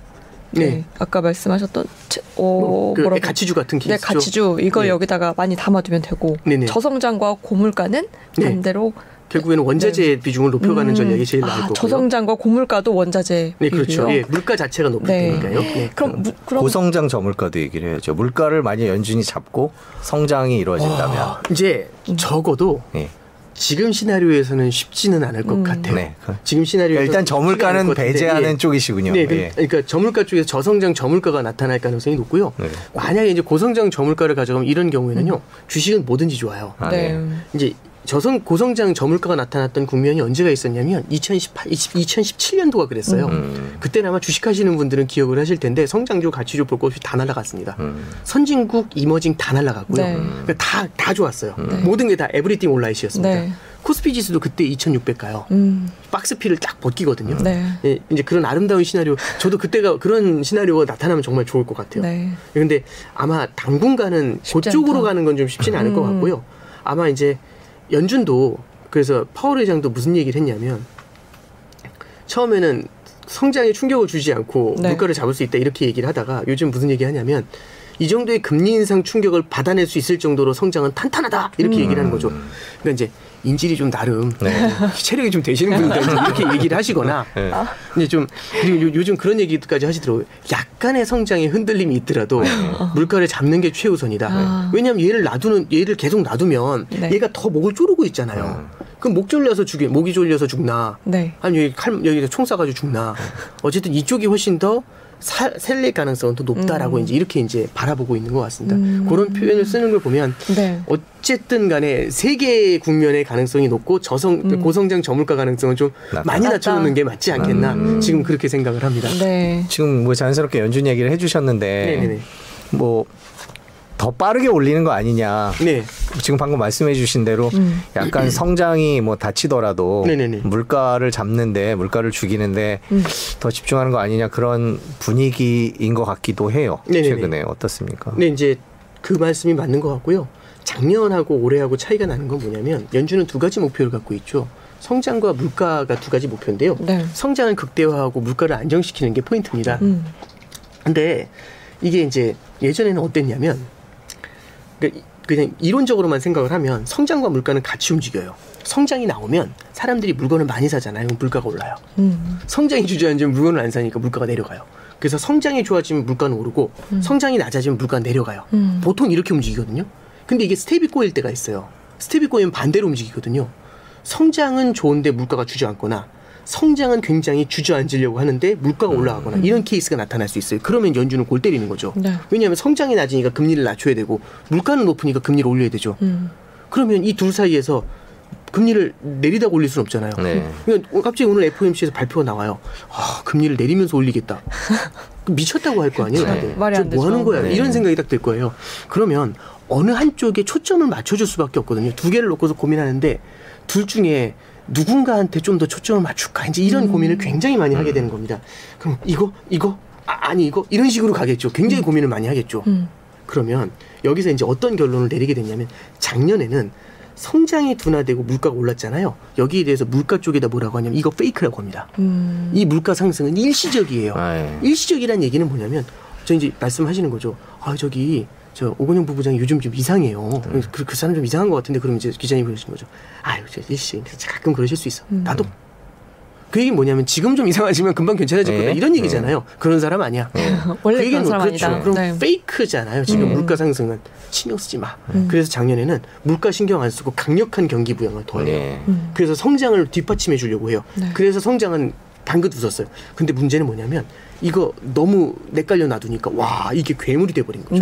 네. 네. 아까 말씀하셨던 체- 어, 그 뭐라고 가치주 같은 네, 케이스죠. 가치주 이걸 네. 여기다가 많이 담아두면 되고 네네. 저성장과 고물가는 네. 반대로 결국에는 원자재 비중을 높여가는 음, 전략이 제일 나을 아, 거고요. 저성장과 고물가도 원자재 네, 그렇죠. 예, 물가 자체가 높을 네. 테니까요. 네. 그럼 무, 그럼 고성장 저물가도 얘기를 해야죠. 물가를 만약 연준이 잡고 성장이 이루어진다면 아, 이제 적어도 예. 지금 시나리오에서는 쉽지는 않을 것 음. 같아요. 네. 그- 지금 시나리오 일단 저물가는 배제하는 쪽이시군요. 네, 그- 예. 그러니까 저물가 쪽에서 저성장 저물가가 나타날 가능성이 높고요. 네. 만약에 이제 고성장 저물가를 가져가면 이런 경우에는요, 주식은 뭐든지 좋아요. 아, 네. 네. 이제 저성 고성장 저물가가 나타났던 국면이 언제가 있었냐면 2018, 2017년도가 그랬어요. 음. 그때는 아마 주식하시는 분들은 기억을 하실 텐데 성장주, 가치주 볼것 없이 다 날라갔습니다. 음. 선진국, 이머징 다 날라갔고요. 네. 그러니까 다, 다 좋았어요. 네. 모든 게 다 에브리띵 올라이시였습니다. 네. 코스피 지수도 그때 2600 가요. 음, 박스피를 딱 벗기거든요. 네. 예, 이제 그런 아름다운 시나리오, 저도 그때가 그런 시나리오가 나타나면 정말 좋을 것 같아요. 네. 근데 아마 당분간은 그쪽으로. 가는 건 좀 쉽지는 않을 것 음. 같고요. 아마 이제 연준도 그래서 파월 의장도 무슨 얘기를 했냐면 처음에는 성장에 충격을 주지 않고 네. 물가를 잡을 수 있다 이렇게 얘기를 하다가 요즘 무슨 얘기 하냐면 이 정도의 금리 인상 충격을 받아낼 수 있을 정도로 성장은 탄탄하다 이렇게 음. 얘기를 하는 거죠. 그러니까 이제 인질이 좀 나름 네. *laughs* 체력이 좀 되시는 분들 이렇게 *laughs* 얘기를 하시거나 네. 이제 좀 그리고 요, 요즘 그런 얘기까지 하시더라고요. 약간의 성장에 흔들림이 있더라도 물가를 잡는 게 최우선이다. 아. 왜냐하면 얘를 놔두는 얘를 계속 놔두면 네. 얘가 더 목을 조르고 있잖아요. 그럼 목 졸려서 죽이 목이 졸려서 죽나? 네. 아니 여기 칼 여기다 총 쏴가지고 죽나? 어쨌든 이쪽이 훨씬 더 살, 살릴 가능성은 더 높다라고 음. 이제 이렇게 이제 바라보고 있는 것 같습니다. 음. 그런 표현을 쓰는 걸 보면 네. 어쨌든 간에 세 개의 국면의 가능성이 높고 저성 음. 고성장 저물가 가능성은 좀 낮다. 많이. 낮춰놓는 게 맞지 않겠나 음. 지금 그렇게 생각을 합니다. 네. 지금 뭐 자연스럽게 연준 얘기를 해주셨는데 네네네. 뭐 더 빠르게 올리는 거 아니냐. 네. 지금 방금 말씀해 주신 대로 음. 약간 성장이 뭐 다치더라도 네네네. 물가를 잡는데 물가를 죽이는데 음. 더 집중하는 거 아니냐 그런 분위기인 것 같기도 해요. 네네네. 최근에 어떻습니까? 근데 이제 그 말씀이 맞는 것 같고요. 작년하고 올해하고 차이가 나는 건 뭐냐면 연준은 두 가지 목표를 갖고 있죠. 성장과 물가가 두 가지 목표인데요. 네. 성장을 극대화하고 물가를 안정시키는 게 포인트입니다. 음. 근데 이게 이제 예전에는 어땠냐면 그러니까 이- 그냥 이론적으로만 생각을 하면 성장과 물가는 같이 움직여요. 성장이 나오면 사람들이 물건을 많이 사잖아요. 그럼 물가가 올라요. 음. 성장이 주저앉으면 물건을 안 사니까 물가가 내려가요. 그래서 성장이 좋아지면 물가는 오르고 성장이 낮아지면 물가는 내려가요. 음. 보통 이렇게 움직이거든요. 근데 이게 스텝이 꼬일 때가 있어요. 스텝이 꼬이면 반대로 움직이거든요. 성장은 좋은데 물가가 주저앉거나 성장은 굉장히 주저앉으려고 하는데 물가가 올라가거나 이런 케이스가 나타날 수 있어요. 그러면 연준은 골 때리는 거죠. 네. 왜냐하면 성장이 낮으니까 금리를 낮춰야 되고 물가는 높으니까 금리를 올려야 되죠. 음. 그러면 이 둘 사이에서 금리를 내리다 올릴 수는 없잖아요. 네. 그러니까 갑자기 오늘 FOMC에서 발표가 나와요. 아, 금리를 내리면서 올리겠다. *laughs* 그럼 미쳤다고 할 거 아니에요, 네. 다들. 말이 안 저뭐 하는. 거야? 네. 이런 생각이 딱 들 거예요. 그러면 어느 한쪽에 초점을 맞춰줄 수밖에 없거든요. 두 개를 놓고서 고민하는데 둘 중에 누군가한테 좀 더 초점을 맞출까? 이제 이런 음. 고민을 굉장히 많이 하게 되는 겁니다. 그럼 이거, 이거, 아, 아니 이거 이런 식으로 가겠죠. 굉장히 고민을 많이 하겠죠. 음. 그러면 여기서 이제 어떤 결론을 내리게 됐냐면 작년에는 성장이 둔화되고 물가가 올랐잖아요. 여기에 대해서 물가 쪽에다 뭐라고 하냐면 이거 페이크라고 합니다. 음. 이 물가 상승은 일시적이에요. 아, 예. 일시적이라는 얘기는 뭐냐면 저 이제 말씀하시는 거죠. 아 저기 저 오건영 부부장이 요즘 좀 이상해요. 그, 그 사람 좀 이상한 것 같은데 그럼 이제 기자님 그러시는 거죠. 아유 저 일시 가끔 그러실 수 있어. 음. 나도 그 얘기는 뭐냐면 지금 좀 이상하지만 금방 괜찮아질 네. 거다 이런 얘기잖아요. 그런 사람 아니야. *laughs* 원래 그 얘기는 그런 사람 그렇죠. 아니다. 그럼 네. 페이크잖아요. 지금 음. 물가 상승은 신경 쓰지 마. 음. 그래서 작년에는 물가 신경 안 쓰고 강력한 경기 부양을 더해요. 네. 음. 그래서 성장을 뒷받침해 주려고 해요. 네. 그래서 성장은 당긋 웃었어요. 근데 문제는 뭐냐면 이거 너무 내깔려 놔두니까 와 이게 괴물이 돼버린 거죠.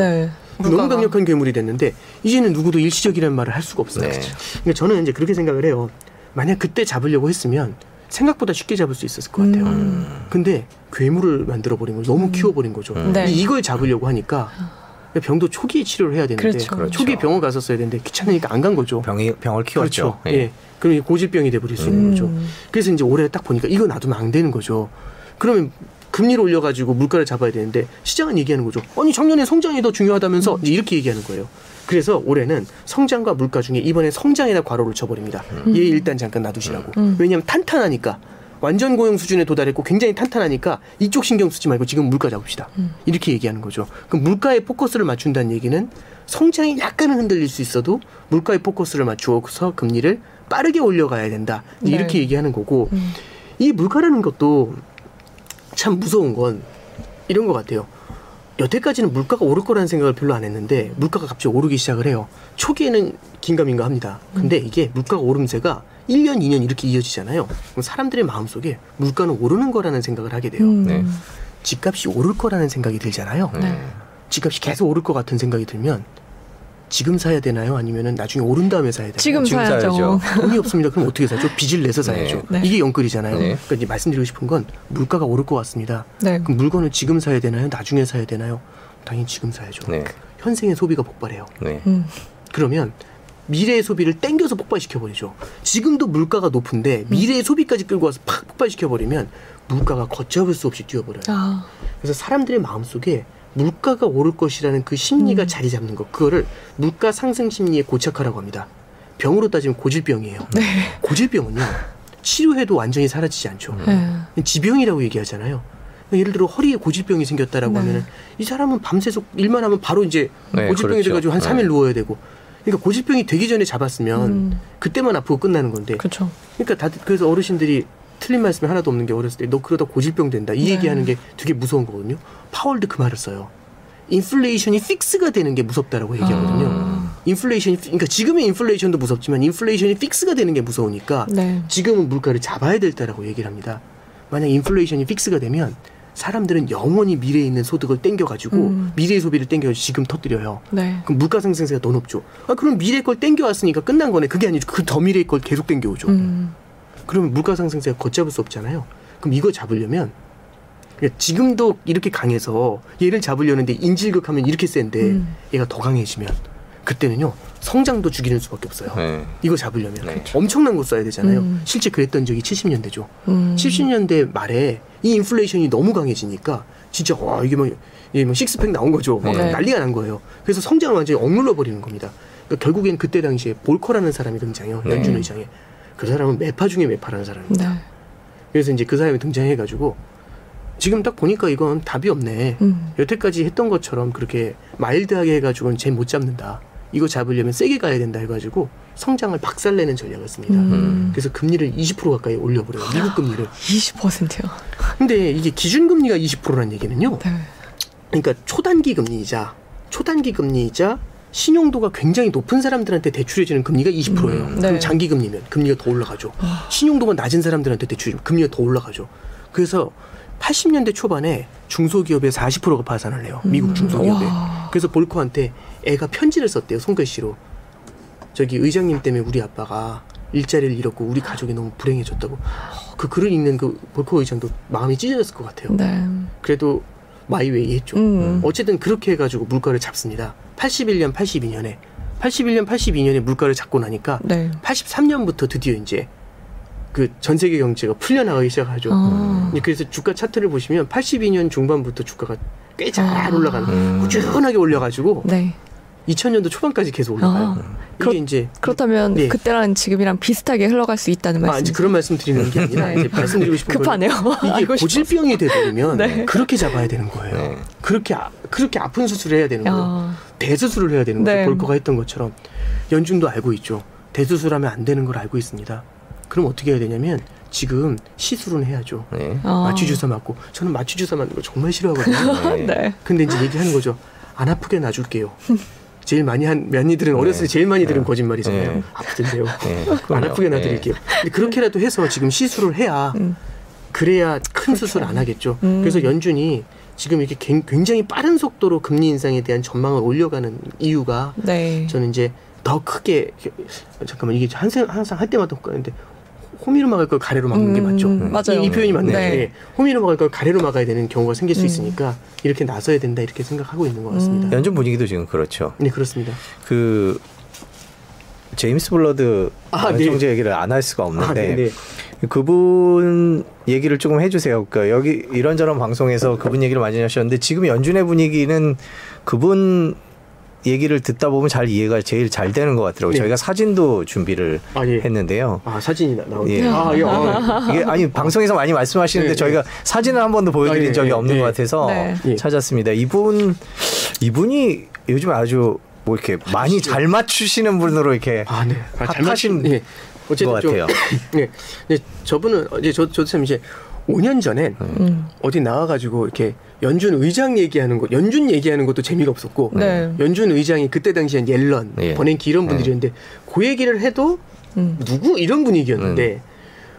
네. 너무 물가가. 강력한 괴물이 됐는데 이제는 누구도 일시적이라는 말을 할 수가 없어요. 네. 그러니까 저는 이제 그렇게 생각을 해요. 만약 그때 잡으려고 했으면 생각보다 쉽게 잡을 수 있었을 것 같아요. 음. 근데 괴물을 만들어 버린 거죠. 너무 키워버린 거죠. 음. 네. 이걸 잡으려고 하니까 병도 초기에 치료를 해야 되는데 그렇죠. 그렇죠. 초기에 병원 갔었어야 되는데 귀찮으니까 안 간 거죠. 병이 병을 키웠죠. 그렇죠. 예. 그럼 이게 고질병이 돼 버릴 수 있는 음. 거죠. 그래서 이제 올해 딱 보니까 이거 놔두면 안 되는 거죠. 그러면 금리를 올려가지고 물가를 잡아야 되는데 시장은 얘기하는 거죠. 아니 작년에 성장이 더 중요하다면서 이제 이렇게 얘기하는 거예요. 그래서 올해는 성장과 물가 중에 이번에 성장에다 괄호를 쳐버립니다. 얘 일단 잠깐 놔두시라고. 음. 왜냐하면 탄탄하니까 완전 고용 수준에 도달했고 굉장히 탄탄하니까 이쪽 신경 쓰지 말고 지금 물가 잡읍시다. 이렇게 얘기하는 거죠. 그럼 물가에 포커스를 맞춘다는 얘기는 성장이 약간은 흔들릴 수 있어도 물가에 포커스를 맞추어서 금리를 빠르게 올려가야 된다. 네. 이렇게 얘기하는 거고 음. 이 물가라는 것도 참 무서운 건 이런 것 같아요. 여태까지는 물가가 오를 거라는 생각을 별로 안 했는데 물가가 갑자기 오르기 시작을 해요. 초기에는 긴가민가 합니다. 근데 이게 물가가 오름세가 1년, 2년 이렇게 이어지잖아요. 그럼 사람들의 마음속에 물가는 오르는 거라는 생각을 하게 돼요. 음. 네. 집값이 오를 거라는 생각이 들잖아요. 네. 집값이 계속 오를 것 같은 생각이 들면 지금 사야 되나요? 아니면은 나중에 오른 다음에 사야 되나요? 지금 지금 사야죠. 사야죠. *laughs* 돈이 없습니다. 그럼 어떻게 사죠? 빚을 내서 사야죠. 네. 네. 이게 영끌이잖아요. 네. 그러니까 이제 말씀드리고 싶은 건 물가가 오를 것 같습니다. 네. 그럼 물건을 지금 사야 되나요? 나중에 사야 되나요? 당연히 지금 사야죠. 네. 현생의 소비가 폭발해요. 네. 음. 그러면 미래의 소비를 땡겨서 폭발시켜 버리죠. 지금도 물가가 높은데 미래의 소비까지 끌고 와서 팍 폭발시켜 버리면 물가가 걷잡을 수 없이 뛰어버려요. 아. 그래서 사람들의 마음 속에 물가가 오를 것이라는 그 심리가 음. 자리 잡는 것 그거를 물가 상승 심리의 고착화라고 합니다. 병으로 따지면 고질병이에요. 네. 고질병은요 치료해도 완전히 사라지지 않죠. 네. 지병이라고 얘기하잖아요. 예를 들어 허리에 고질병이 생겼다라고 네. 하면은 이 사람은 밤새서 일만 하면 바로 이제 네, 고질병이 그렇죠. 돼가지고 한 네. 3일 누워야 되고. 그러니까 고질병이 되기 전에 잡았으면 음. 그때만 아프고 끝나는 건데. 그렇죠. 그러니까 다들 그래서 어르신들이 틀린 말씀이 하나도 없는 게 어렸을 때 너 그러다 고질병 된다 이 네. 얘기하는 게 되게 무서운 거거든요. 파월도 그 말을 써요. 인플레이션이 fix가 되는 게 무섭다라고 얘기하거든요. 아. 인플레이션이 그러니까 지금의 인플레이션도 무섭지만 인플레이션이 fix가 되는 게 무서우니까 네. 지금은 물가를 잡아야 될 때라고 얘기를 합니다. 만약 인플레이션이 fix가 되면 사람들은 영원히 미래에 있는 소득을 땡겨가지고 음. 미래의 소비를 땡겨가지고 지금 터뜨려요. 네. 그럼 물가 상승세가 더 높죠. 아 그럼 미래 걸 땡겨왔으니까 끝난 거네. 그게 아니죠. 그 더 미래의 걸 계속 땡겨오죠. 음. 그러면 물가 상승세가 걷잡을 수 없잖아요. 그럼 이거 잡으려면 그러니까 지금도 이렇게 강해서 얘를 잡으려는데 인질극하면 이렇게 센데 음. 얘가 더 강해지면 그때는요 성장도 죽이는 수밖에 없어요. 네. 이거 잡으려면 네. 엄청난 거 써야 되잖아요. 음. 실제 그랬던 적이 70년대죠. 음. 70년대 말에 이 인플레이션이 너무 강해지니까 진짜 와 이게 막, 이게 막 식스팩 나온 거죠. 막 네. 난리가 난 거예요. 그래서 성장을 완전히 억눌러 버리는 겁니다. 그러니까 결국엔 그때 당시에 볼커라는 사람이 등장해요. 네. 연준 의장에. 그 사람은 매파 중에 매파라는 사람입니다. 네. 그래서 이제 그 사람이 등장해가지고 지금 딱 보니까 이건 답이 없네. 음. 여태까지 했던 것처럼 그렇게 마일드하게 해가지고는 쟤 못 잡는다. 이거 잡으려면 세게 가야 된다 해가지고 성장을 박살내는 전략을 씁니다. 음. 그래서 금리를 20% 가까이 올려버려요. 미국 금리를. 20%요. 근데 이게 기준금리가 20%란 얘기는요. 네. 그러니까 초단기 금리이자 초단기 금리이자 신용도가 굉장히 높은 사람들한테 대출해주는 금리가 20%예요. 음, 네. 그럼 장기 금리는 금리가 더 올라가죠. 신용도가 낮은 사람들한테 대출해주면 금리가 더 올라가죠. 그래서 80년대 초반에 중소기업의 40%가 파산을 해요. 미국 중소기업에. 음. 와. 그래서 볼커한테 애가 편지를 썼대요. 손글씨로. 저기 의장님 때문에 우리 아빠가 일자리를 잃었고 우리 가족이 너무 불행해졌다고. 그 글을 읽는 그 볼커 의장도 마음이 찢어졌을 것 같아요. 네. 그래도 마이웨이 했죠. 음. 어쨌든 그렇게 해가지고 물가를 잡습니다. 81년, 82년에 81년, 82년에 물가를 잡고 나니까 네. 83년부터 드디어 이제 그 전 세계 경제가 풀려나가기 시작하죠. 아. 예, 그래서 주가 차트를 보시면 82년 중반부터 주가가 꽤잘 아. 올라가는 음. 꾸준하게 올려가지고 네. 2000년도 초반까지 계속 올라가요. 아. 이게 그렇- 이제 그렇다면 네. 그때랑 지금이랑 비슷하게 흘러갈 수 있다는 아, 말씀. 이제 그런 말씀 드리는 게 아니라 *laughs* 네. 이제 말씀드리고 싶은 건 급하네요. *laughs* 이게. 고질병이 돼버리면 *laughs* 네. 그렇게 잡아야 되는 거예요. 네. 그렇게 아, 그렇게 아픈 수술을 해야 되는 거예요. 야. 대수술을 해야 되는 거죠. 네. 볼커가 했던 것처럼 연준도 알고 있죠. 대수술하면 안 되는 걸 알고 있습니다. 그럼 어떻게 해야 되냐면 지금 시술은 해야죠. 네. 아. 마취 주사 맞고 저는 마취 주사 맞는 거 정말 싫어하거든요. 근데 이제 얘기하는 거죠. 안 아프게 놔줄게요. 제일 많이 한 많이들은 어렸을 때 제일 많이 들은 네. 거짓말이잖아요. 네. 아프던데요. 네. 안. 아프게 놔드릴게요. 그렇게라도 해서 지금 시술을 해야 음. 그래야 큰 수술 안 하겠죠. 음. 그래서 연준이 지금 이렇게 굉- 굉장히 빠른 속도로 금리 인상에 대한 전망을 올려가는 이유가 네. 저는 이제 더 크게 잠깐만 이게 항상 항상 할 때마다 헷갈리는데 호미로 막을 걸 가래로 막는 게 음, 맞죠? 맞아요. 이, 이 표현이 맞네. 네. 예. 호미로 막을 걸 가래로 막아야 되는 경우가 생길 수 음. 있으니까 이렇게 나서야 된다 이렇게 생각하고 있는 것 같습니다. 음. 연준 분위기도 지금 그렇죠. 네 그렇습니다. 그 제임스 블러드 아, 네. 총재 얘기를 안 할 수가 없는데 아, 네, 네. 그분 얘기를 조금 해주세요. 그러니까 여기 이런저런 방송에서 그분 얘기를 많이 하셨는데 지금 연준의 분위기는 그분 얘기를 듣다 보면 잘 이해가 제일 잘 되는 것 같더라고요. 네. 저희가 사진도 준비를 아, 예. 했는데요. 아 사진이 나- 나오네. 예. 아, 예. 아, 이게 아니 방송에서 많이 말씀하시는데 네, 저희가 사진을 한 번도 보여드린 아, 예, 적이 예, 없는 예. 것 같아서 네. 예. 찾았습니다. 이분 이분이 요즘 아주 뭐 이렇게 많이 잘 맞추시는 분으로 이렇게 아, 네. 아, 잘 핫하신 맞힌- 예. 어쨌든 것좀 같아요. *laughs* 예. 이제 저분은 이제 저 저도 참 이제 5년 전에 음. 어디 나와가지고 이렇게 연준 의장 얘기하는 거, 연준 얘기하는 것도 재미가 없었고, 네. 연준 의장이 그때 당시엔 옐런, 예. 버냉키 이런 분들이었는데 그 얘기를 해도 음. 누구 이런 분위기였는데.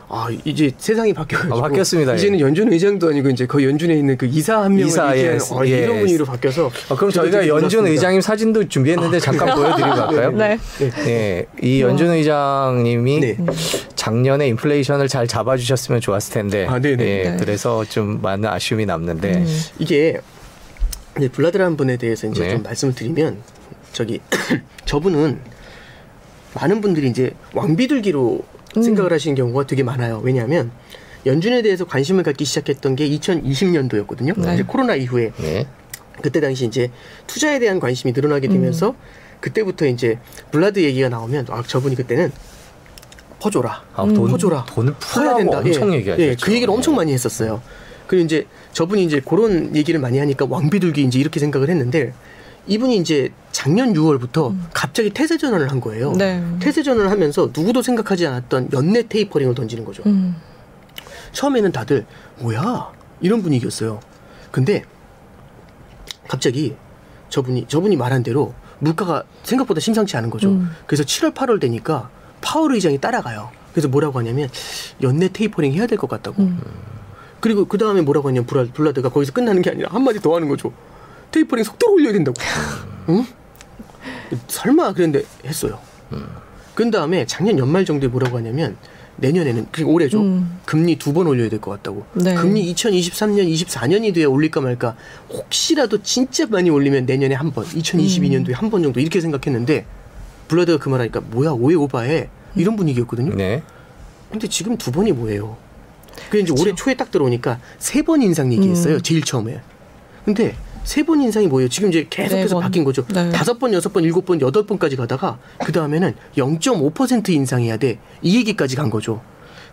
아 이제 세상이 바뀌어가지고 아, 바뀌었습니다. 이제는 예. 연준 의장도 아니고 이제 그 연준에 있는 그 이사 한 명을 이사, 얘기하는 예, 어, 예. 이런 분위기로 바뀌어서 어, 그럼 저희가 연준 놀랐습니다. 의장님 사진도 준비했는데 잠깐 보여드리고 갈까요? 네. 네, 이 연준 의장님이 네. 작년에 인플레이션을 잘 잡아주셨으면 좋았을 텐데, 아, 네네. 예, 네. 그래서 좀 많은 아쉬움이 남는데, 음. 이게 이제 블라드라는 분에 대해서 이제 네. 좀 말씀을 드리면 저기 *clears throat* 저분은 많은 분들이 이제 왕비둘기로 음. 생각을 하시는 경우가 되게 많아요. 왜냐하면 연준에 대해서 관심을 갖기 시작했던 게 2020년도였거든요. 네. 이제 코로나 이후에 네, 그때 당시 이제 투자에 대한 관심이 늘어나게 되면서 그때부터 이제 블라드 얘기가 나오면 아 저분이 그때는 퍼줘라. 아, 돈, 퍼줘라. 돈을 풀어야 된다. 엄청 예. 얘기하셨죠. 예, 그 얘기를 엄청 많이 했었어요. 그리고 이제 저분이 이제 그런 얘기를 많이 하니까 왕비둘기 이제 이렇게 생각을 했는데 이분이 이제 작년 6월부터 갑자기 태세 전환을 한 거예요. 네. 태세 전환을 하면서 누구도 생각하지 않았던 연내 테이퍼링을 던지는 거죠. 음. 처음에는 다들 뭐야 이런 분위기였어요. 근데 갑자기 저분이 저분이 말한 대로 물가가 생각보다 심상치 않은 거죠. 음. 그래서 7월 8월 되니까 파월 의장이 따라가요. 그래서 뭐라고 하냐면 연내 테이퍼링 해야 될 것 같다고. 음. 그리고 그 다음에 뭐라고 하냐면 블라, 블라드가 거기서 끝나는 게 아니라 한마디 더 하는 거죠. 테이퍼링 속도를 올려야 된다고. 응? 설마 그런데 했어요. 그 다음에 작년 연말 정도에 뭐라고 하냐면 내년에는 그 올해죠. 음. 금리 두 번 올려야 될 것 같다고. 네. 금리 2023년, 24년이 돼야 올릴까 말까. 혹시라도 진짜 많이 올리면 내년에 한 번, 2022년도에 한번 정도 이렇게 생각했는데 블라드가 그 말하니까 뭐야 오해 오바해 이런 분위기였거든요. 네. 근데 지금 두 번이 뭐예요? 그 이제 올해 초에 딱 들어오니까 세 번 인상 얘기했어요. 음. 제일 처음에. 근데 세 번 인상이 뭐예요? 지금 이제 계속해서 네 번. 바뀐 거죠. 네. 다섯 번, 여섯 번, 일곱 번, 여덟 번까지 가다가 그 다음에는 0.5% 인상해야 돼. 이 얘기까지 간 거죠.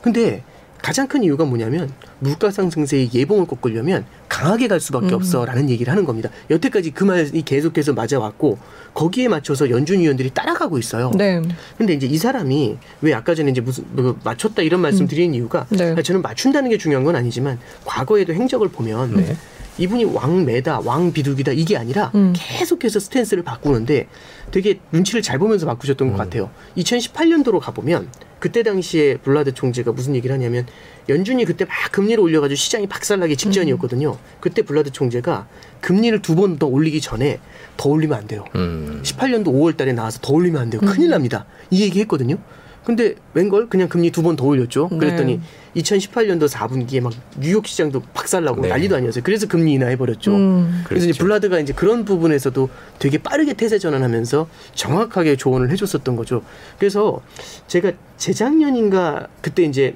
근데 가장 큰 이유가 뭐냐면 물가 상승세의 예봉을 꺾으려면 강하게 갈 수밖에 음. 없어라는 얘기를 하는 겁니다. 여태까지 그 말이 계속해서 맞아왔고 거기에 맞춰서 연준 위원들이 따라가고 있어요. 네. 근데 이제 이 사람이 왜 아까 전에 이제 무슨 뭐 맞췄다 이런 말씀 드리는 이유가 네. 저는 맞춘다는 게 중요한 건 아니지만 과거에도 행적을 보면 네. 이분이 왕매다 왕비둘기다 이게 아니라 음. 계속해서 스탠스를 바꾸는데 되게 눈치를 잘 보면서 바꾸셨던 것 같아요. 2018년도로 가보면 그때 당시에 블라드 총재가 무슨 얘기를 하냐면 연준이 그때 막 금리를 올려가지고 시장이 박살나기 직전이었거든요. 그때 블라드 총재가 금리를 두 번 더 올리기 전에 더 올리면 안 돼요. 음. 18년도 5월 달에 나와서 더 올리면 안 돼요. 큰일 납니다. 이 얘기 했거든요. 근데 웬걸 그냥 금리 두 번 더 올렸죠. 그랬더니 네. 2018년도 4분기에 막 뉴욕 시장도 박살나고 네. 난리도 아니었어요. 그래서 금리 인하해 버렸죠. 음. 그래서 이제 그랬죠. 블라드가 이제 그런 부분에서도 되게 빠르게 태세 전환하면서 정확하게 조언을 해줬었던 거죠. 그래서 제가 재작년인가 그때 이제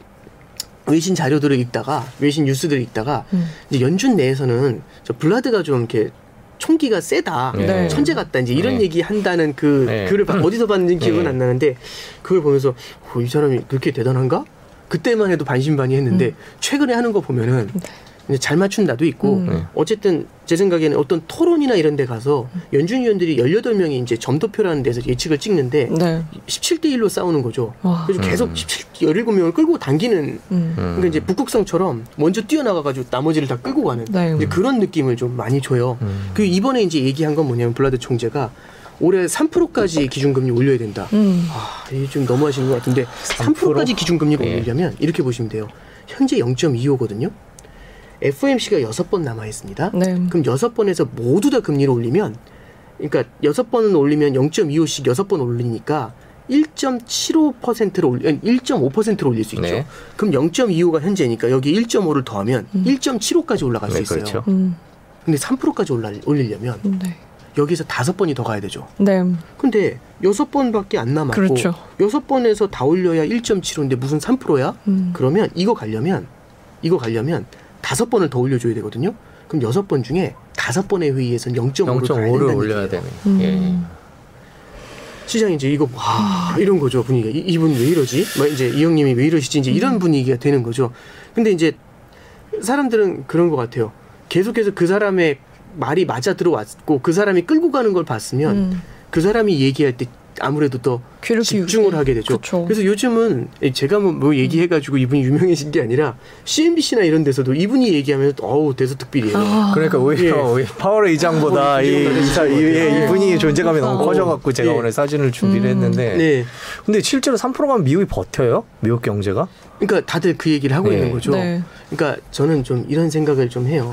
외신 자료들을 읽다가 외신 뉴스들을 읽다가 음. 이제 연준 내에서는 저 블라드가 좀 이렇게 총기가 세다, 네. 천재 같다 이제 이런 네. 얘기 한다는 그 네. 글을 봐- 어디서 봤는지 기억은 네. 안 나는데 그걸 보면서 어, 이 사람이 그렇게 대단한가? 그때만 해도 반신반의했는데 최근에 하는 거 보면은 이제 잘 맞춘다도 있고 음. 네. 어쨌든 제 생각에는 어떤 토론이나 이런 데 가서 연준 위원들이 18명이 이제 점도표라는 데서 예측을 찍는데 네. 17대 1로 싸우는 거죠. 와. 그래서 계속 음. 17, 17명을 끌고 당기는 음. 그러니까 이제 북극성처럼 먼저 뛰어나가 가지고 나머지를 다 끌고 가는 네. 이제 그런 느낌을 좀 많이 줘요. 음. 그 이번에 이제 얘기한 건 뭐냐면 블라드 총재가 올해 3%까지 기준금리 올려야 된다. 음. 아, 이게 좀 너무하시는 것 같은데 3%까지 기준금리를 예. 올리려면 이렇게 보시면 돼요. 현재 0.25거든요. FOMC가 6번 남아 있습니다. 네. 그럼 6번에서 모두 다 금리를 올리면 그러니까 6번은 올리면 0.25씩 6번 올리니까 1.75%로 올리 1.5%로 올릴 수 있죠. 네. 그럼 0.25가 현재니까 여기 1.5를 더하면 음. 1.75까지 올라갈 수 네, 있어요. 그렇죠. 음. 근데 3%까지 올라, 올리려면 네. 여기서 다섯 번이 더 가야 되죠. 네. 근데 여섯 번밖에 안 남았고 그렇죠. 여섯 번에서 다 올려야 1.75인데 무슨 3%야? 음. 그러면 이거 가려면 이거 가려면 다섯 번을 더 올려줘야 되거든요. 그럼 여섯 번 중에 다섯 번의 회의에서는 0.5를 가야 0.5를 된다는 올려야 얘기예요. 되네. 예. 음. 시장이 이제 이거 와 이런 거죠 분위기가 이, 이분 왜 이러지? 막 이제 이 형님이 왜 이러시지? 이제 이런 분위기가 되는 거죠. 근데 이제 사람들은 그런 것 같아요. 계속해서 그 사람의 말이 맞아 들어왔고 그 사람이 끌고 가는 걸 봤으면 음. 그 사람이 얘기할 때 아무래도 더 귀를 집중을. 하게 되죠. 그쵸. 그래서 요즘은 제가 뭐, 뭐 얘기해가지고 이분이 유명해진 게 아니라 CNBC나 이런 데서도 이분이 얘기하면 어우 대서특필이에요. 아. 그러니까 오히려 예. 파월 의장보다 이, 파월 이, 사- 이, 의장보다. 이 이분이 존재감이 너무 어. 커져갖고 제가 예. 오늘 사진을 준비를 음. 했는데 네. 근데 실제로 3%가 미국이 버텨요? 미국 경제가? 그러니까 다들 그 얘기를 하고 네. 있는 거죠. 네. 그러니까 저는 좀 이런 생각을 좀 해요.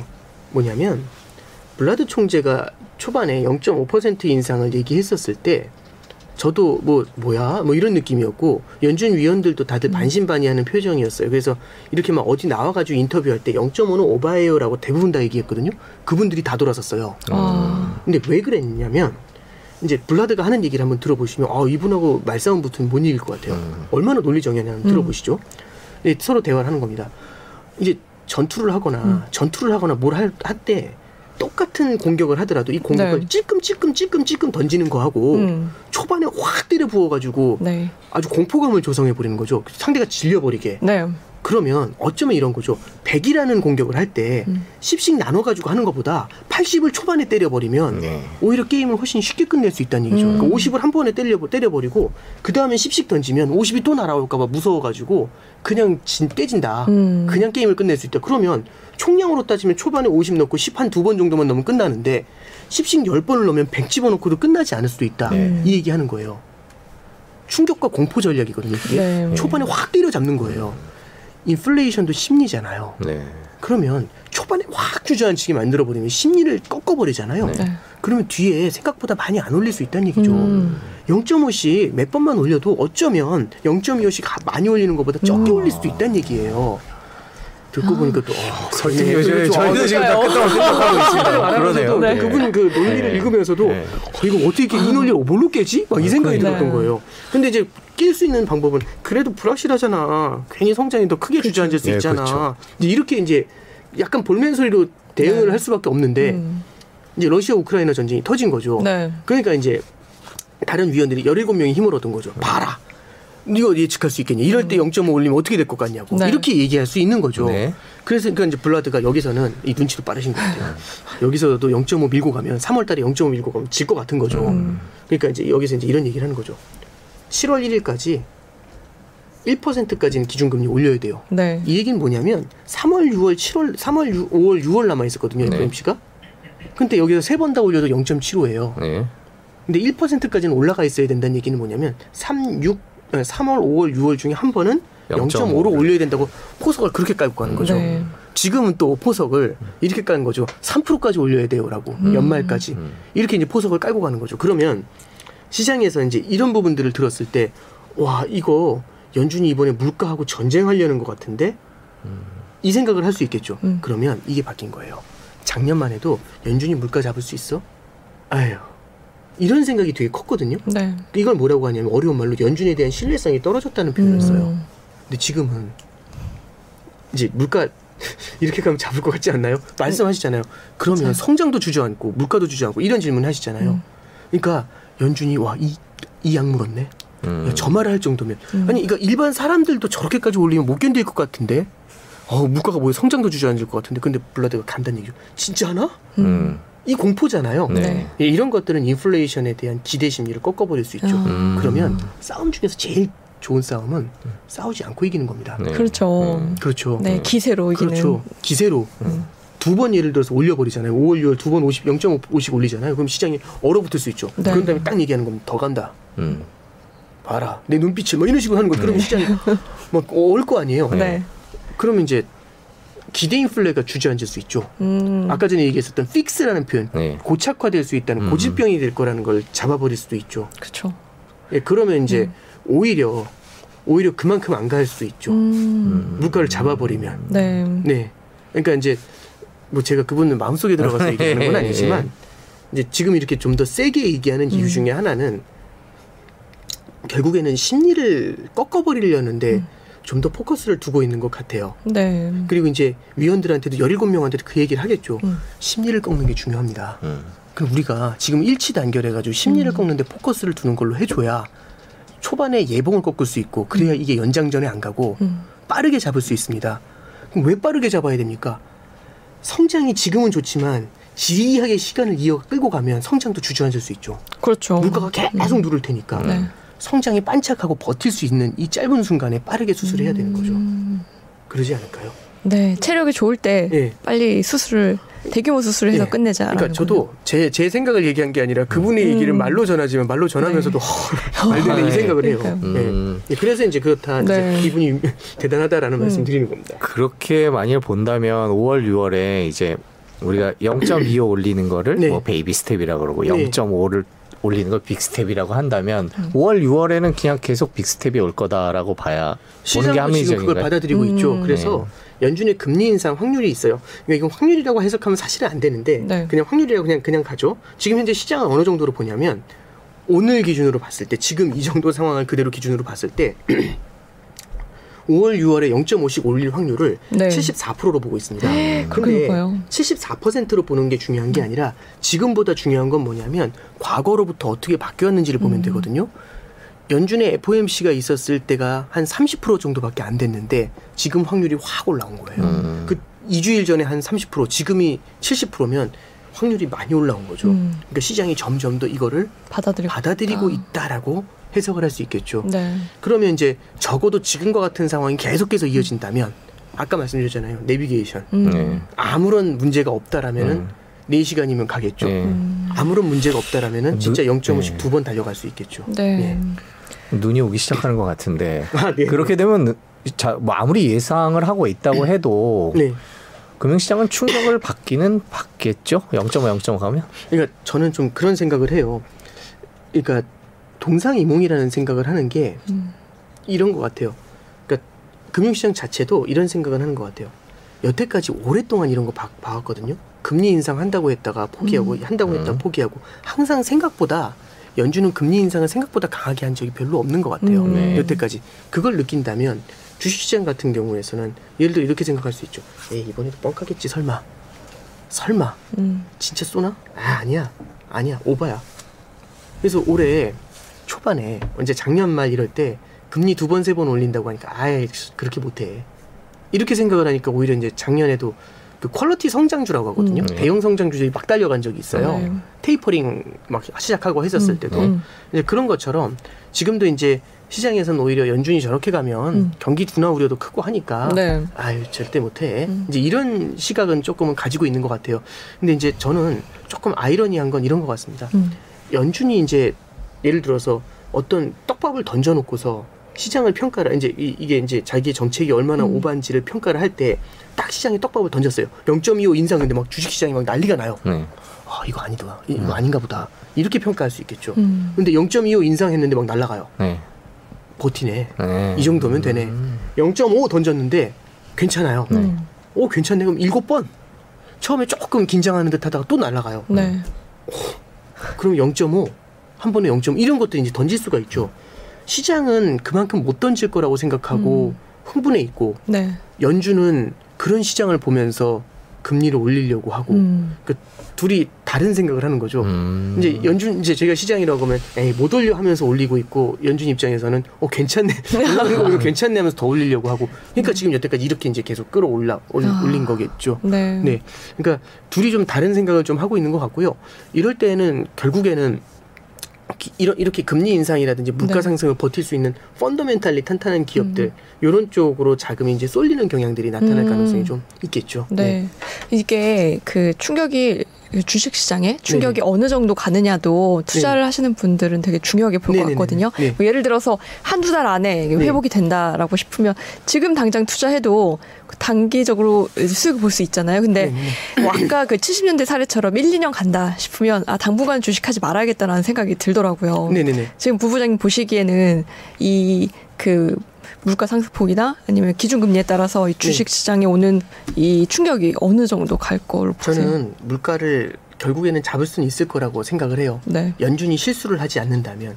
뭐냐면 블라드 총재가 초반에 0.5% 인상을 얘기했었을 때 저도 뭐 뭐야 뭐 이런 느낌이었고 연준 위원들도 다들 반신반의하는 표정이었어요. 그래서 이렇게 막 어디 나와가지고 인터뷰할 때 0.5는 오바예요라고 대부분 다 얘기했거든요. 그분들이 다 돌아섰어요. 아. 근데 왜 그랬냐면 이제 블라드가 하는 얘기를 한번 들어보시면 아 이분하고 말싸움 붙으면 못 이길 것 같아요. 얼마나 논리정연냐 한번 음. 들어보시죠. 네, 서로 대화를 하는 겁니다. 이제 전투를 하거나 음. 전투를 하거나 뭘 할 때 똑같은 공격을 하더라도 이 공격을 네. 찔끔 찔끔 찔끔 찔끔 던지는 거 하고 음. 초반에 확 때려 부어가지고 네. 아주 공포감을 조성해 버리는 거죠. 상대가 질려버리게. 네. 그러면 어쩌면 이런 거죠. 100이라는 공격을 할때 음. 10씩 나눠가지고 하는 것보다 80을 초반에 때려버리면 네. 오히려 게임을 훨씬 쉽게 끝낼 수 있다는 얘기죠. 음. 그러니까 50을 한 번에 때려, 때려버리고 그 다음에 10씩 던지면 50이 또 날아올까봐 무서워가지고 그냥 진, 깨진다. 음. 그냥 게임을 끝낼 수 있다. 그러면 총량으로 따지면 초반에 50 넣고 10 한 두 번 정도만 넣으면 끝나는데 10씩 10번을 넣으면 100 집어넣고도 끝나지 않을 수도 있다. 네. 이 얘기 하는 거예요. 충격과 공포 전략이거든요. 이게. 네. 초반에 확 때려잡는 거예요. 인플레이션도 심리잖아요. 네. 그러면 초반에 확 주저앉히게 만들어버리면 심리를 꺾어버리잖아요. 네. 그러면 뒤에 생각보다 많이 안 올릴 수 있다는 얘기죠. 음. 0.5씩 몇 번만 올려도 어쩌면 0.25씩 많이 올리는 것보다 적게 음. 올릴 수도 있다는 얘기예요. 듣고 보니까 또 어, 설득이 그러네. 요즘에 그렇죠. 저희도 지금 그러니까요. 다 끝나고 생각하고 있습니다. 그러네요. 네. 그분 그 논리를 네. 읽으면서도 네. 어, 이거 어떻게 이렇게 이 논리를 뭘로 깨지? 막 이 생각이. 들었던 거예요. 근데 이제 낄 수 있는 방법은 그래도 불확실하잖아. 괜히 성장이 더 크게 주저앉을 수 예, 있잖아. 그렇죠. 이제 이렇게 이제 약간 볼멘 소리로 대응을 네. 할 수밖에 없는데 음. 이제 러시아 우크라이나 전쟁이 터진 거죠. 네. 그러니까 이제 다른 위원들이 17명이 힘을 얻은 거죠. 봐라. 이거 예측할 수 있겠냐. 이럴 때 0.5 올리면 어떻게 될 것 같냐고. 네. 이렇게 얘기할 수 있는 거죠. 네. 그래서 그러니까 이제 블라드가 여기서는 이 눈치도 빠르신 것 같아요. 여기서도 0.5 밀고 가면 3월 달에 0.5 밀고 가면 질 것 같은 거죠. 음. 그러니까 이제 여기서 이제 이런 얘기를 하는 거죠. 7월 1일까지 1%까지는 기준금리 올려야 돼요. 네. 이 얘기는 뭐냐면 3월, 6월, 7월, 3월, 6, 5월, 6월 남아 있었거든요. 네. FOMC가. 근데 여기서 세 번 다 올려도 0.75예요. 네. 근데 1%까지는 올라가 있어야 된다는 얘기는 뭐냐면 3, 6, 3월, 5월, 6월 중에 한 번은 0.5 0.5로 올려야 된다고 포석을 그렇게 깔고 가는 거죠. 네. 지금은 또 포석을 이렇게 까는 거죠. 3%까지 올려야 돼요라고 음. 연말까지 음. 이렇게 이제 포석을 깔고 가는 거죠. 그러면 시장에서 이제 이런 부분들을 들었을 때 와 이거 연준이 이번에 물가하고 전쟁하려는 것 같은데 이 생각을 할 수 있겠죠. 음. 그러면 이게 바뀐 거예요. 작년만 해도 연준이 물가 잡을 수 있어? 아유 이런 생각이 되게 컸거든요. 네. 이걸 뭐라고 하냐면 어려운 말로 연준에 대한 신뢰성이 떨어졌다는 표현을 써요. 음. 근데 지금은 이제 물가 *laughs* 이렇게 가면 잡을 것 같지 않나요? 말씀하시잖아요. 그러면 맞아요. 성장도 주저앉고 물가도 주저앉고 이런 질문 하시잖아요. 음. 그러니까 연준이 와이이 약물었네. 음. 야, 저 말을 할 정도면 음. 아니 그러니까 일반 사람들도 저렇게까지 올리면 못 견딜 것 같은데. 어 물가가 뭐야 성장도 주저앉을 것 같은데 근데 블라드가 간단 얘기죠. 진짜 하나? 음. 이 공포잖아요. 네. 네. 예, 이런 것들은 인플레이션에 대한 기대 심리를 꺾어버릴 수 있죠. 아. 음. 그러면 싸움 중에서 제일 좋은 싸움은 싸우지 않고 이기는 겁니다. 네. 그렇죠. 음. 그렇죠. 네, 기세로 이기는. 그렇죠. 기세로 음. 두번 예를 들어서 올려버리잖아요. 5월, 6월 두 번 50, 0.5씩 올리잖아요. 그럼 시장이 얼어붙을 수 있죠. 네. 그런 다음에 딱 얘기하는 겁니다. 더 간다. 음. 봐라. 내 눈빛을 뭐 이런 식으로 하는 거. 그러면 시장이 막올 거 아니에요. 네. 그러면 이제 기대 인플레가 주저앉을 수 있죠. 음. 아까 전에 얘기했었던 픽스라는 표현. 네. 고착화될 수 있다는 음. 고질병이 될 거라는 걸 잡아버릴 수도 있죠. 그렇죠. 예, 그러면 이제 음. 오히려 오히려 그만큼 안 갈 수 있죠. 음. 물가를 잡아버리면. 네. 네. 그러니까 이제 뭐 제가 그분은 마음속에 들어가서 *laughs* 얘기하는 건 아니지만 이제 지금 이렇게 좀 더 세게 얘기하는 이유 음. 중에 하나는 결국에는 심리를 꺾어버리려는데 음. 좀 더 포커스를 두고 있는 것 같아요. 네. 그리고 이제 위원들한테도 17명한테도 그 얘기를 하겠죠. 음. 심리를 꺾는 게 중요합니다. 음. 그럼 우리가 지금 일치 단결해가지고 심리를 음. 꺾는데 포커스를 두는 걸로 해줘야 초반에 예봉을 꺾을 수 있고 그래야 이게 연장전에 안 가고 음. 빠르게 잡을 수 있습니다. 그럼 왜 빠르게 잡아야 됩니까? 성장이 지금은 좋지만 지리하게 시간을 이어 끌고 가면 성장도 주저앉을 수 있죠. 그렇죠. 물가가 계속 누를 테니까 네. 성장이 반짝하고 버틸 수 있는 이 짧은 순간에 빠르게 수술해야 되는 거죠. 음. 그러지 않을까요? 네. 체력이 좋을 때 예. 빨리 수술을 대규모 수술을 해서 예. 끝내자. 그러니까 저도 제, 제 생각을 얘기한 게 아니라 그분의 음. 얘기를 말로 전하지만 말로 전하면서도 *laughs* 허, *laughs* 말되네 이 네. 생각을 해요. 그러니까요. 예. 음. 예, 그래서 이제 그렇다 네. 이제 기분이 *laughs* 대단하다라는 음. 말씀 드리는 겁니다. 그렇게 만일 본다면 5월, 6월에 이제 우리가 0.25 올리는 거를 네. 뭐 baby step이라 그러고 네. 0.5를 올리는 걸 big step이라고 한다면 음. 5월, 6월에는 그냥 계속 big step이 올 거다라고 봐야 보는 게 시장도 지금 그걸 합리적인가요? 받아들이고 음. 있죠. 그래서 연준의 금리 인상 확률이 있어요. 그러니까 이건 확률이라고 해석하면 사실은 안 되는데 네. 그냥 확률이라고 그냥 그냥 가죠. 지금 현재 시장은 어느 정도로 보냐면 오늘 기준으로 봤을 때 지금 이 정도 상황을 그대로 기준으로 봤을 때 *clears throat* 5월, 6월에 0.5씩 올릴 확률을 네. 74%로 보고 있습니다. 그렇게 근데 높아요. 74%로 보는 게 중요한 게 아니라 지금보다 중요한 건 뭐냐면 과거로부터 어떻게 바뀌었는지를 보면 음. 되거든요. 연준의 FOMC가 있었을 때가 한 30% 정도밖에 안 됐는데 지금 확률이 확 올라온 거예요. 음. 그 2주일 전에 한 30% 지금이 70%면 확률이 많이 올라온 거죠. 음. 그러니까 시장이 점점 더 이거를 받아들이고 받아들이고 있다. 있다라고 해석을 할 수 있겠죠. 네. 그러면 이제 적어도 지금과 같은 상황이 계속해서 이어진다면 아까 말씀드렸잖아요. 내비게이션. 음. 네. 아무런 문제가 없다라면은 음. 네 4시간이면 가겠죠. 네. 음. 아무런 문제가 없다라면은 진짜 누- 0.5씩 네. 두번 달려갈 수 있겠죠. 네. 눈이 오기 시작하는 것 같은데 *laughs* 아, 네. 그렇게 되면 자, 뭐 아무리 예상을 하고 있다고 해도 네. 금융시장은 충격을 받기는 받겠죠. 0.5, 0.5 가면. 그러니까 저는 좀 그런 생각을 해요. 그러니까 동상이몽이라는 생각을 하는 게 음. 이런 것 같아요. 그러니까 금융시장 자체도 이런 생각을 하는 것 같아요. 여태까지 오랫동안 이런 거 봐, 봐왔거든요. 금리 인상 한다고 했다가 포기하고 음. 한다고 했다가 음. 포기하고 항상 생각보다 연준은 금리 인상을 생각보다 강하게 한 적이 별로 없는 것 같아요. 음. 네. 여태까지 그걸 느낀다면 주식시장 같은 경우에서는 예를 들어 이렇게 생각할 수 있죠. 에이 이번에도 뻥카겠지 설마 설마 음. 진짜 쏘나? 아 아니야 아니야 오바야. 그래서 올해 초반에 언제 작년 말 이럴 때 금리 두 번 세 번 올린다고 하니까 아예 그렇게 못해. 이렇게 생각을 하니까 오히려 이제 작년에도 그 quality 성장주라고 하거든요. 음. 네. 대형 성장주들이 막 달려간 적이 있어요. 네. 테이퍼링 막 시작하고 했었을 음. 때도 음. 이제 그런 것처럼 지금도 이제 시장에서는 오히려 연준이 저렇게 가면 음. 경기 둔화 우려도 크고 하니까 네. 아유 절대 못해. 음. 이제 이런 시각은 조금은 가지고 있는 것 같아요. 근데 이제 저는 조금 아이러니한 건 이런 것 같습니다. 음. 연준이 이제 예를 들어서 어떤 떡밥을 던져놓고서 시장을 평가를 이제 이, 이게 이제 자기의 정책이 얼마나 음. 오반지를 평가를 할 때 딱 시장에 떡밥을 던졌어요. 0.25 인상 근데 막 주식 시장이 막 난리가 나요. 네. 아 이거 아니다. 이거 아닌가 보다. 이렇게 평가할 수 있겠죠. 음. 근데 0.25 인상했는데 막 날라가요. 네. 버티네. 네. 이 정도면 되네. 음. 0.5 던졌는데 괜찮아요. 음. 오 괜찮네. 그럼 일곱 번. 처음에 조금 긴장하는 듯하다가 또 날라가요. 네. 그럼 0.5, 한 번에 0.5 이런 것들 이제 던질 수가 있죠. 시장은 그만큼 못 던질 거라고 생각하고 흥분해 있고 네. 연준은 그런 시장을 보면서 금리를 올리려고 하고 음. 그 둘이 다른 생각을 하는 거죠. 음. 이제 연준 이제 제가 시장이라고 하면 에이 못 올려 하면서 올리고 있고 연준 입장에서는 어 괜찮네 *laughs* 올라가는 거 괜찮네 하면서 더 올리려고 하고 그러니까 지금 여태까지 이렇게 이제 계속 끌어올라 올, 아. 올린 거겠죠. 네. 네. 그러니까 둘이 좀 다른 생각을 좀 하고 있는 것 같고요. 이럴 때는 결국에는 기- 이런 이렇게 금리 인상이라든지 물가 네. 상승을 버틸 수 있는 펀더멘탈리 탄탄한 기업들 음. 이런 쪽으로 자금이 이제 쏠리는 경향들이 나타날 음. 가능성이 좀 있겠죠. 네. 이게 그 충격이 주식 시장에 충격이 어느 정도 가느냐도 투자를 하시는 분들은 되게 중요하게 볼 것. 같거든요. 네. 뭐 예를 들어서 한두 달 안에 네. 회복이 된다라고 싶으면 지금 당장 투자해도 단기적으로 수익을 볼 수 있잖아요. 근데 네. 뭐 아까 그 70년대 사례처럼 1, 2년 간다 싶으면 아 당분간 주식하지 말아야겠다라는 생각이 들더라고요. 네네네. 지금 부부장님 보시기에는 이 그 물가 상승폭이나 아니면 기준금리에 따라서 이 주식 시장에 오는 이 충격이 어느 정도 갈 걸로 보세요? 저는 물가를 결국에는 잡을 수는 있을 거라고 생각을 해요. 네. 연준이 실수를 하지 않는다면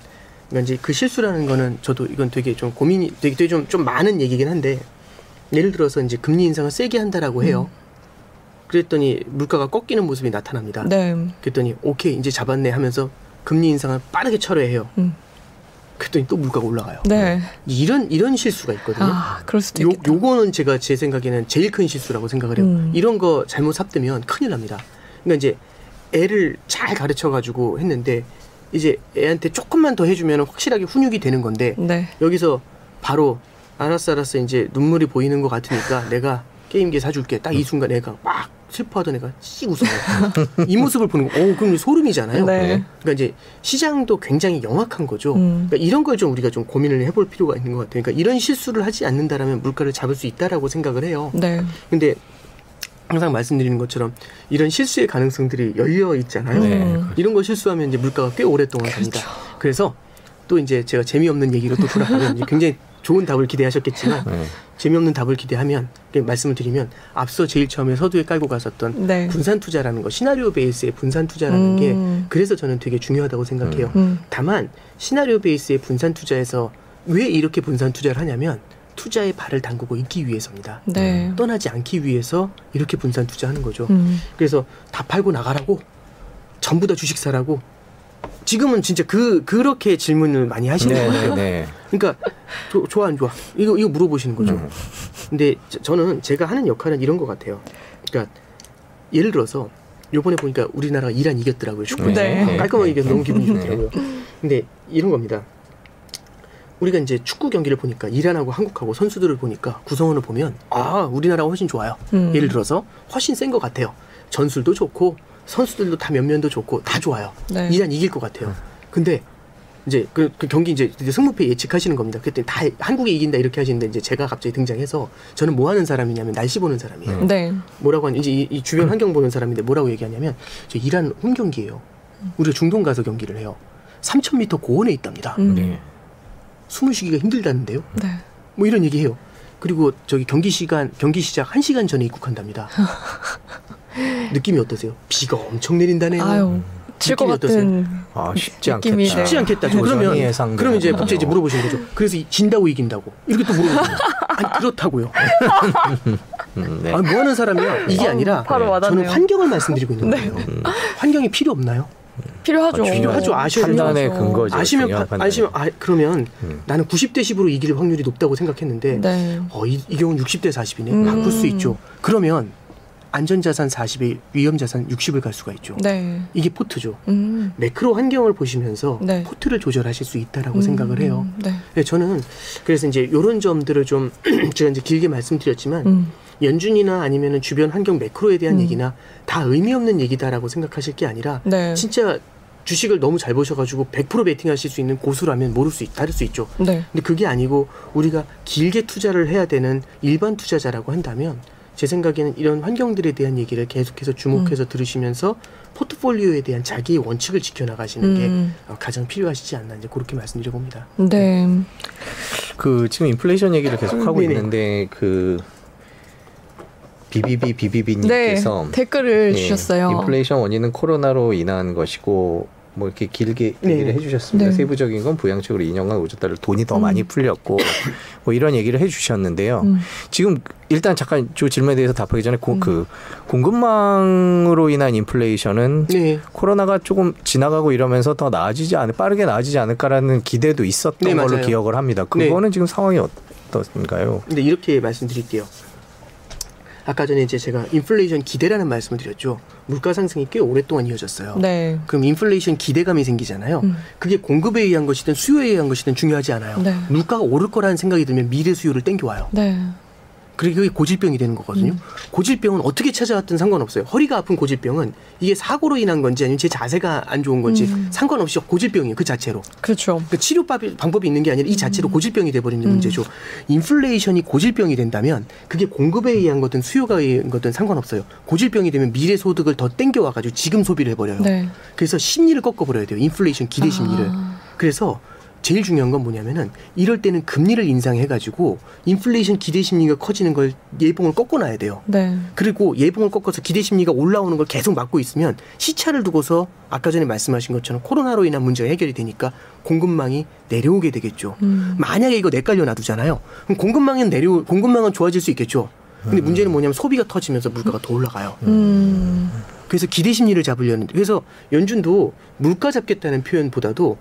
그러니까 이제 그 실수라는 거는 저도 이건 되게 좀 고민이 되게, 되게 좀, 좀 많은 얘기긴 한데 예를 들어서 이제 금리 인상을 세게 한다라고 해요. 그랬더니 물가가 꺾이는 모습이 나타납니다. 네. 그랬더니 오케이 이제 잡았네 하면서 금리 인상을 빠르게 철회해요. 음. 그랬더니 또 물가가 올라가요. 네. 이런 이런 실수가 있거든요. 아, 그럴 수도 요, 있겠다. 요거는 제가 제 생각에는 제일 큰 실수라고 생각을 해요. 음. 이런 거 잘못 삽되면 큰일 납니다. 그러니까 이제 애를 잘 가르쳐 가지고 했는데 이제 애한테 조금만 더 해주면 확실하게 훈육이 되는 건데 네. 여기서 바로 알았어 알았어 이제 눈물이 보이는 것 같으니까 *laughs* 내가 게임기 사줄게 딱 이 순간 애가 막 슬퍼하던 애가 씩 웃어요 이 모습을 보는 거, 오 그럼 소름이잖아요 네. 그러니까 이제 시장도 굉장히 영악한 거죠 음. 그러니까 이런 걸 좀 우리가 좀 고민을 해볼 필요가 있는 것 같아요 그러니까 이런 실수를 하지 않는다라면 물가를 잡을 수 있다라고 생각을 해요 네. 근데 항상 말씀드리는 것처럼 이런 실수의 가능성들이 열려 있잖아요 네. 음. 이런 거 실수하면 이제 물가가 꽤 오랫동안 갑니다. 그래서 또 이제 제가 재미없는 얘기로 또 돌아가면 굉장히 좋은 답을 기대하셨겠지만 네. 재미없는 답을 기대하면 말씀을 드리면 앞서 제일 처음에 서두에 깔고 갔었던 네. 분산 투자라는 거 시나리오 베이스의 분산 투자라는 음. 게 그래서 저는 되게 중요하다고 생각해요. 음. 다만 시나리오 베이스의 분산 투자에서 왜 이렇게 분산 투자를 하냐면 투자의 발을 담그고 있기 위해서입니다. 네. 떠나지 않기 위해서 이렇게 분산 투자하는 거죠. 음. 그래서 다 팔고 나가라고 전부 다 주식 사라고 지금은 진짜 그 그렇게 질문을 많이 하시는 네, 거예요. 네, 네. *laughs* 그러니까 조- 좋아 안 좋아 이거 이거 물어보시는 거죠. 음. 근데 저- 저는 제가 하는 역할은 이런 것 같아요. 그러니까 예를 들어서 요번에 보니까 우리나라가 이란 이겼더라고요. 축구. 네. 네. 깔끔하게 이겨서 너무 기분이 네. 좋더라고요. 근데 이런 겁니다. 우리가 이제 축구 경기를 보니까 이란하고 한국하고 선수들을 보니까 구성원을 보면 아 우리나라가 훨씬 좋아요. 음. 예를 들어서 훨씬 센 것 같아요. 전술도 좋고 선수들도 다 면면도 좋고 다 좋아요. 네. 이란 이길 것 같아요. 근데 이제 그, 그 경기 이제 승부패 예측하시는 겁니다. 그때 다 한국이 이긴다 이렇게 하시는데 이제 제가 갑자기 등장해서 저는 뭐 하는 사람이냐면 날씨 보는 사람이에요. 네. 뭐라고 하냐 이제 이, 이 주변 환경 보는 사람인데 뭐라고 얘기하냐면 저 이란 홈 경기예요. 우리가 중동 가서 경기를 해요. 3,000m 고원에 있답니다. 음. 네. 숨을 쉬기가 힘들다는데요. 네. 뭐 이런 얘기해요. 그리고 저기 경기 시간 경기 시작 1시간 전에 입국한답니다. *laughs* 느낌이 어떠세요? 비가 엄청 내린다네요. 아유. 질것 느낌이 어떠세요? 같은 아 쉽지 않겠다. 쉽지 않겠다. 그러면 예상되는 그러면 이제 갑자기 이제. 물어보시는 거죠. 그래서 이- 진다고 이긴다고 이렇게 또 물어보는. 아니 그렇다고요. *laughs* 음, 네. 아니 뭐 하는 사람이야? 이게 어, 아니라 바로 와닿네요. 저는 환경을 말씀드리고 있는 거예요. 환경이 필요 없나요? 필요하죠. 아, 필요하죠. 아셔야. 판단의 근거죠. 아시면. 아시면 아, 그러면 음. 나는 90대 10으로 이길 확률이 높다고 생각했는데 네. 어, 이, 이 경우는 60대 40이네. 음. 바꿀 수 있죠. 그러면 안전자산 40에 위험자산 60을 갈 수가 있죠. 네. 이게 포트죠. 음. 매크로 환경을 보시면서 네. 포트를 조절하실 수 있다라고 음. 생각을 해요. 네. 네, 저는 그래서 이제 이런 점들을 좀 *clears throat* 제가 이제 길게 말씀드렸지만 음. 연준이나 아니면은 주변 환경 매크로에 대한 음. 얘기나 다 의미 없는 얘기다라고 생각하실 게 아니라 네. 진짜 주식을 너무 잘 보셔가지고 100% 베팅하실 수 있는 고수라면 모를 수 있, 다를 수 있죠. 네. 근데 그게 아니고 우리가 길게 투자를 해야 되는 일반 투자자라고 한다면 제 생각에는 이런 환경들에 대한 얘기를 계속해서 주목해서 음. 들으시면서 포트폴리오에 대한 자기의 원칙을 지켜나가시는 게 음. 어, 가장 필요하시지 않나 이제 그렇게 말씀드려 봅니다. 네. 그 지금 인플레이션 얘기를 계속 하고 네네. 있는데 그 비비비 네. 비비비님께서 댓글을 네, 주셨어요. 인플레이션 원인은 코로나로 인한 것이고 뭐 이렇게 길게 네. 얘기를 해주셨습니다. 네. 세부적인 건 부양책으로 2년간 5조 달러 돈이 더 음. 많이 풀렸고 *laughs* 뭐 이런 얘기를 해주셨는데요. 음. 지금 일단 잠깐 저 질문에 대해서 답하기 전에 고, 음. 그 공급망으로 인한 인플레이션은 네, 코로나가 조금 지나가고 이러면서 더 나아지지 않을 빠르게 나아지지 않을까라는 기대도 있었던 네, 걸로. 기억을 합니다. 네. 그거는 지금 상황이 어떤가요? 근데 이렇게 말씀드릴게요. 아까 전에 이제 제가 인플레이션 기대라는 말씀을 드렸죠. 물가 상승이 꽤 오랫동안 이어졌어요. 네. 그럼 인플레이션 기대감이 생기잖아요. 음. 그게 공급에 의한 것이든 수요에 의한 것이든 중요하지 않아요. 네. 물가가 오를 거라는 생각이 들면 미래 수요를 땡겨와요. 네. 그리고 그게 고질병이 되는 거거든요. 음. 고질병은 어떻게 찾아왔든 상관없어요. 허리가 아픈 고질병은 이게 사고로 인한 건지 아니면 제 자세가 안 좋은 건지 음. 상관없이 고질병이에요. 그 자체로. 그렇죠. 그러니까 치료 방법이 있는 게 아니라 이 자체로 고질병이 돼버리는 음. 문제죠. 인플레이션이 고질병이 된다면 그게 공급에 의한 거든 수요가 의한 거든 상관없어요. 고질병이 되면 미래 소득을 더 땡겨와가지고 지금 소비를 해버려요. 네. 그래서 심리를 꺾어버려야 돼요. 인플레이션 기대 심리를. 아. 그래서 제일 중요한 건 뭐냐면은 이럴 때는 금리를 인상해가지고 인플레이션 기대 심리가 커지는 걸 예봉을 꺾어놔야 돼요. 네. 그리고 예봉을 꺾어서 기대 심리가 올라오는 걸 계속 막고 있으면 시차를 두고서 아까 전에 말씀하신 것처럼 코로나로 인한 문제가 해결이 되니까 공급망이 내려오게 되겠죠. 음. 만약에 이거 내깔려 놔두잖아요. 그럼 공급망은 내려 공급망은 좋아질 수 있겠죠. 근데 문제는 뭐냐면 소비가 터지면서 물가가 더 올라가요. 음. 그래서 기대 심리를 잡으려는 그래서 연준도 물가 잡겠다는 표현보다도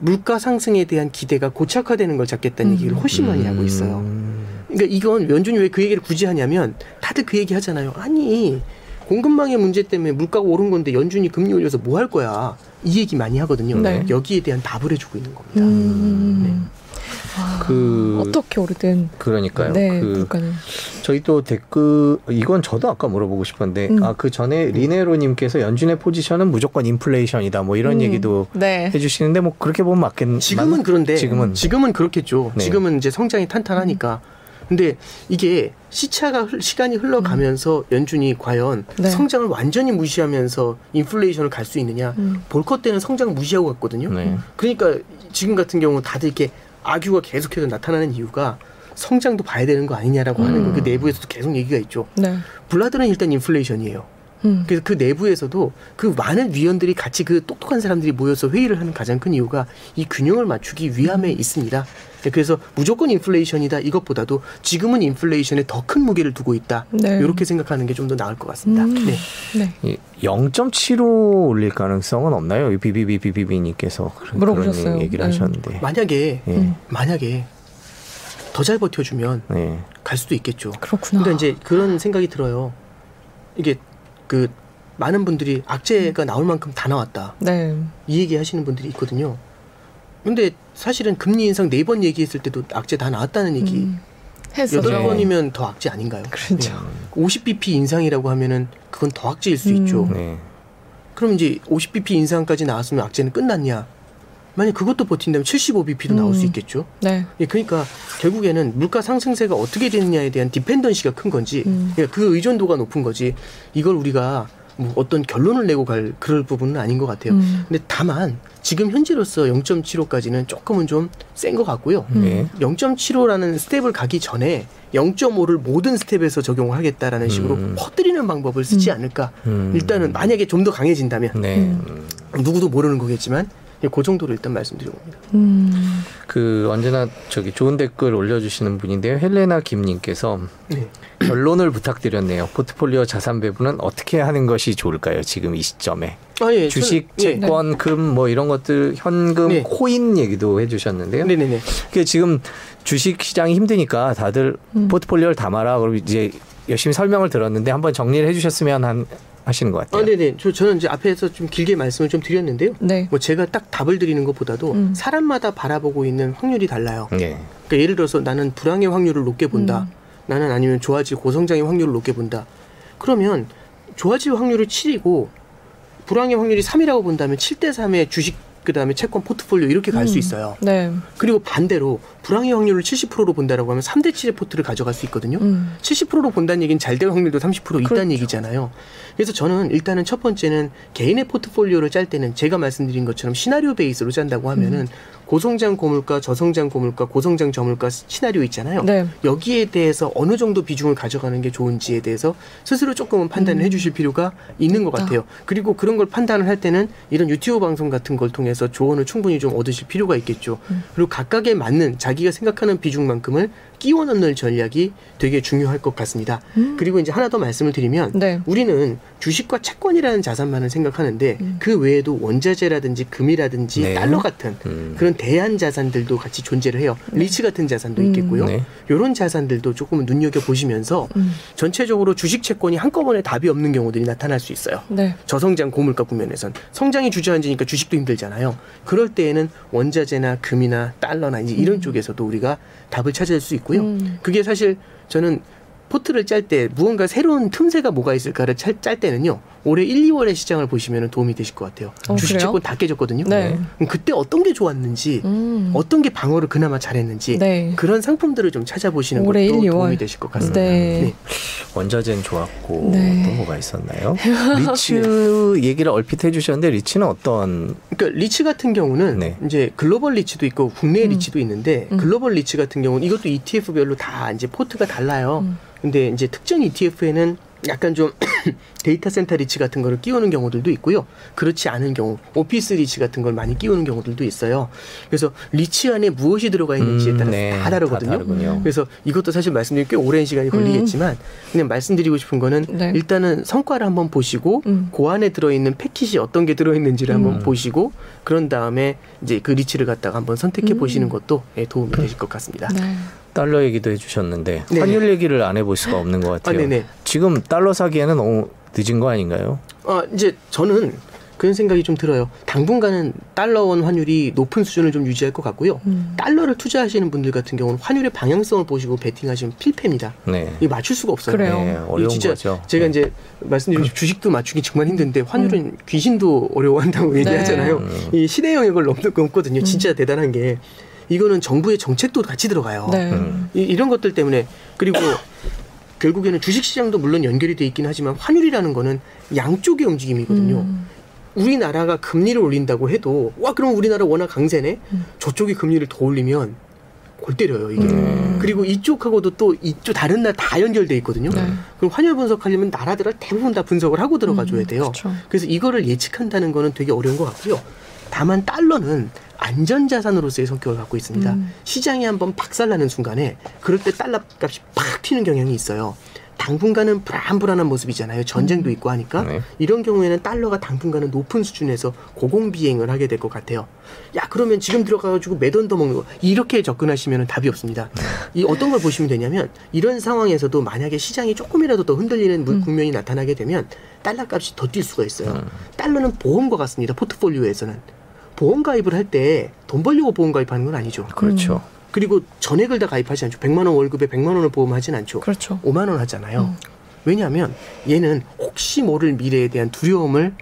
물가 상승에 대한 기대가 고착화되는 걸 잡겠다는 음. 얘기를 훨씬 많이 하고 있어요. 음. 그러니까 이건 연준이 왜 그 얘기를 굳이 하냐면 다들 그 얘기 하잖아요. 아니 공급망의 문제 때문에 물가가 오른 건데 연준이 금리 올려서 뭐 할 거야? 이 얘기 많이 하거든요. 네. 여기에 대한 답을 해주고 있는 겁니다. 음. 아, 그- 어떻게 오르든 그러니까요. 네 그 물가는 저희 또 댓글 이건 저도 아까 물어보고 싶었는데 음. 아그 전에 리네로님께서 연준의 포지션은 무조건 인플레이션이다 뭐 이런 음. 얘기도 네. 해주시는데 뭐 그렇게 보면 맞겠 지금은? 그런데 지금은 지금은 그렇겠죠. 네. 지금은 이제 성장이 탄탄하니까. 근데 이게 시차가 흘- 시간이 흘러가면서 연준이 과연 네. 성장을 완전히 무시하면서 인플레이션을 갈 수 있느냐? 음. 볼컷 때는 성장 무시하고 갔거든요. 네. 그러니까 지금 같은 경우 다들 이렇게 악유가 계속해서 나타나는 이유가 성장도 봐야 되는 거 아니냐라고 하는 거. 그 내부에서도 계속 얘기가 있죠. 네. 블라드는 일단 인플레이션이에요. 음. 그래서 그 내부에서도 그 많은 위원들이 같이 그 똑똑한 사람들이 모여서 회의를 하는 가장 큰 이유가 이 균형을 맞추기 위함에 있습니다. 네, 그래서 무조건 인플레이션이다 이것보다도 지금은 인플레이션에 더 큰 무게를 두고 있다. 네. 이렇게 생각하는 게 좀 더 나을 것 같습니다. 음. 네. 네. 이0.75 올릴 가능성은 없나요? 비비비비비비님께서 그런, 물어보셨어요. 그런 얘기를 네. 하셨는데. 만약에 예. 음. 만약에 더 잘 버텨주면 네. 갈 수도 있겠죠. 그렇구나. 그러니까 이제 그런 생각이 들어요. 이게 그 많은 분들이 악재가 나올 만큼 다 나왔다. 네. 이 얘기 하시는 분들이 있거든요. 근데 사실은 금리 인상 네 번 얘기했을 때도 악재 다 나왔다는 얘기. 음. 여덟 네. 번이면 더 악재 아닌가요? 그렇죠. 50bp 인상이라고 하면은 그건 더 악재일 수 음. 있죠. 네. 그럼 이제 50bp 인상까지 나왔으면 악재는 끝났냐? 만약 그것도 버틴다면 75bp도 나올 수 음. 있겠죠. 네. 예, 그러니까 결국에는 물가 상승세가 어떻게 되느냐에 대한 dependency가 큰 건지, 음. 그러니까 그 의존도가 높은 거지. 이걸 우리가 뭐 어떤 결론을 내고 갈 그럴 부분은 아닌 것 같아요. 음. 근데 다만 지금 현재로서 0.75까지는 조금은 좀 센 것 같고요. 음. 네. 0.75라는 스텝을 가기 전에 0.5를 모든 스텝에서 적용을 하겠다라는 식으로 음. 퍼뜨리는 방법을 쓰지 음. 않을까. 음. 일단은 만약에 좀 더 강해진다면 네. 음. 누구도 모르는 거겠지만 예, 그 정도로 일단 말씀드려 봅니다. 음. 그 언제나 저기 좋은 댓글 올려주시는 분인데요. 헬레나 김님께서 네. 결론을 부탁드렸네요. 포트폴리오 자산 배분은 어떻게 하는 것이 좋을까요? 지금 이 시점에 아, 예, 주식, 저는- 예. 채권, 금뭐 이런 것들 현금, 네. 코인 얘기도 해주셨는데요. 네네네. 그 지금 주식 시장이 힘드니까 다들 음. 포트폴리오를 담아라. 그리고 이제 열심히 설명을 들었는데 한번 정리를 해주셨으면 한, 하시는 것 같아요. 아, 네네. 저, 저는 이제 앞에서 좀 길게 말씀을 좀 드렸는데요. 네. 뭐 제가 딱 답을 드리는 것보다도 음. 사람마다 바라보고 있는 확률이 달라요. 네. 그러니까 예를 들어서 나는 불황의 확률을 높게 본다. 음. 나는 아니면 좋아질 고성장의 확률을 높게 본다. 그러면 좋아질 확률을 7이고 불황의 확률이 3이라고 본다면 7대 3의 주식 그다음에 채권 포트폴리오 이렇게 갈수 음. 있어요. 네. 그리고 반대로 불황의 확률을 70%로 본다라고 하면 3대 7의 포트를 가져갈 수 있거든요. 음. 70%로 본다는 얘기는 잘 될 확률도 30% 있다는 그렇죠. 얘기잖아요. 그래서 저는 일단은 첫 번째는 개인의 포트폴리오를 짤 때는 제가 말씀드린 것처럼 시나리오 베이스로 짠다고 하면은 음. 고성장 고물가, 저성장 고물가, 고성장 저물가 시나리오 있잖아요. 네. 여기에 대해서 어느 정도 비중을 가져가는 게 좋은지에 대해서 스스로 조금은 판단을 음. 해주실 필요가 있는 것. 같아요. 그리고 그런 걸 판단을 할 때는 이런 유튜브 방송 같은 걸 통해서 조언을 충분히 좀 얻으실 필요가 있겠죠. 음. 그리고 각각에 맞는 자 기가 생각하는 비중만큼을 끼워 넣는 전략이 되게 중요할 것 같습니다. 음. 그리고 이제 하나 더 말씀을 드리면 네. 우리는 주식과 채권이라는 자산만을 생각하는데 음. 그 외에도 원자재라든지 금이라든지 네. 달러 같은 음. 그런 대한 자산들도 같이 존재를 해요. 리츠 같은 자산도 음. 있겠고요. 네. 이런 자산들도 조금 눈여겨 보시면서 음. 전체적으로 주식 채권이 한꺼번에 답이 없는 경우들이 나타날 수 있어요. 네. 저성장 고물가 국면에선 성장이 주저앉으니까 주식도 힘들잖아요. 그럴 때에는 원자재나 금이나 달러나 이제 이런 쪽에서도 우리가 답을 찾을 수 있고 요. 음. 그게 사실 저는 포트를 짤 때 무언가 새로운 틈새가 뭐가 있을까를 짤, 짤 때는요. 올해 1, 2월의 시장을 보시면 도움이 되실 것 같아요. 어, 주식 그래요? 채권 다 깨졌거든요. 네. 그때 어떤 게 좋았는지, 음. 어떤 게 방어를 그나마 잘했는지 네. 그런 상품들을 좀 찾아보시는 것도 1, 2월. 도움이 되실 것 같습니다. 네. 원자재는 좋았고 네. 또 뭐가 있었나요? 리츠 *laughs* 얘기를 얼핏 해주셨는데 리츠는 어떤 그러니까 리츠 같은 경우는 네. 이제 글로벌 리츠도 있고 국내 음. 리츠도 있는데 음. 글로벌 리츠 같은 경우는 이것도 ETF별로 다 이제 포트가 달라요. 음. 근데 이제 특정 ETF에는 약간 좀 *coughs* 데이터 센터 리츠 같은 거를 끼우는 경우들도 있고요. 그렇지 않은 경우 오피스 리츠 같은 걸 많이 끼우는 경우들도 있어요. 그래서 리츠 안에 무엇이 들어가 있는지에 음, 따라서 네, 다 다르거든요. 다. 그래서 이것도 사실 말씀드리기 꽤 오랜 시간이 걸리겠지만 그냥 말씀드리고 싶은 거는 음. 네. 일단은 성과를 한번 보시고 음. 그 안에 들어있는 packet이 어떤 게 들어있는지를 한번 음. 보시고 그런 다음에 이제 그 리츠를 갖다가 한번 선택해 음. 보시는 것도 예, 도움이 되실 것 같습니다. 네. 달러 얘기도 해주셨는데 네네. 환율 얘기를 안 해볼 수가 없는 것 같아요. 아, 네네. 지금 달러 사기에는 너무 늦은 거 아닌가요? 아, 이제 저는 그런 생각이 좀 들어요. 당분간은 달러 원 환율이 높은 수준을 좀 유지할 것 같고요. 음. 달러를 투자하시는 분들 같은 경우는 환율의 방향성을 보시고 베팅하시면 필패입니다. 네. 이 맞출 수가 없어요. 그래요. 네, 어려운 진짜 거죠. 제가 네. 이제 말씀드린 주식도 맞추기 정말 힘든데 환율은 귀신도 어려워한다고 얘기하잖아요. 음. 이 시대 영역을 넘는 넘거든요. 진짜 대단한 게 이거는 정부의 정책도 같이 들어가요. 네. 음. 이, 이런 것들 때문에 그리고 *coughs* 결국에는 주식시장도 물론 연결이 돼 있긴 하지만 환율이라는 거는 양쪽의 움직임이거든요. 음. 우리나라가 금리를 올린다고 해도 와 그럼 우리나라 워낙 강세네. 음. 저쪽이 금리를 더 올리면 골 때려요 이게. 음. 그리고 이쪽하고도 또 이쪽 다른 나라 다 연결돼 있거든요. 네. 그럼 환율 분석하려면 나라들을 대부분 다 분석을 하고 들어가 줘야 음, 돼요. 그렇죠. 그래서 이거를 예측한다는 거는 되게 어려운 것 같고요. 다만 달러는 안전자산으로서의 성격을 갖고 있습니다. 음. 시장이 한번 박살나는 순간에 그럴 때 달러 값이 팍 튀는 경향이 있어요. 당분간은 불안불안한 모습이잖아요. 전쟁도 있고 하니까 네. 이런 경우에는 달러가 당분간은 높은 수준에서 고공비행을 하게 될 것 같아요. 야 그러면 지금 들어가가지고 매돈 더 먹는 거 이렇게 접근하시면 답이 없습니다. *laughs* 이 어떤 걸 보시면 되냐면 이런 상황에서도 만약에 시장이 조금이라도 더 흔들리는 무- 음. 국면이 나타나게 되면 달러 값이 더 뛸 수가 있어요. 음. 달러는 보험과 같습니다. 포트폴리오에서는 보험 가입을 할 때 돈 벌려고 보험 가입하는 건 아니죠. 그렇죠. 그리고 전액을 다 가입하지 않죠. 100만 원 월급에 100만 원을 보험하진 않죠. 그렇죠. 5만 원 하잖아요. 음. 왜냐하면 얘는 혹시 모를 미래에 대한 두려움을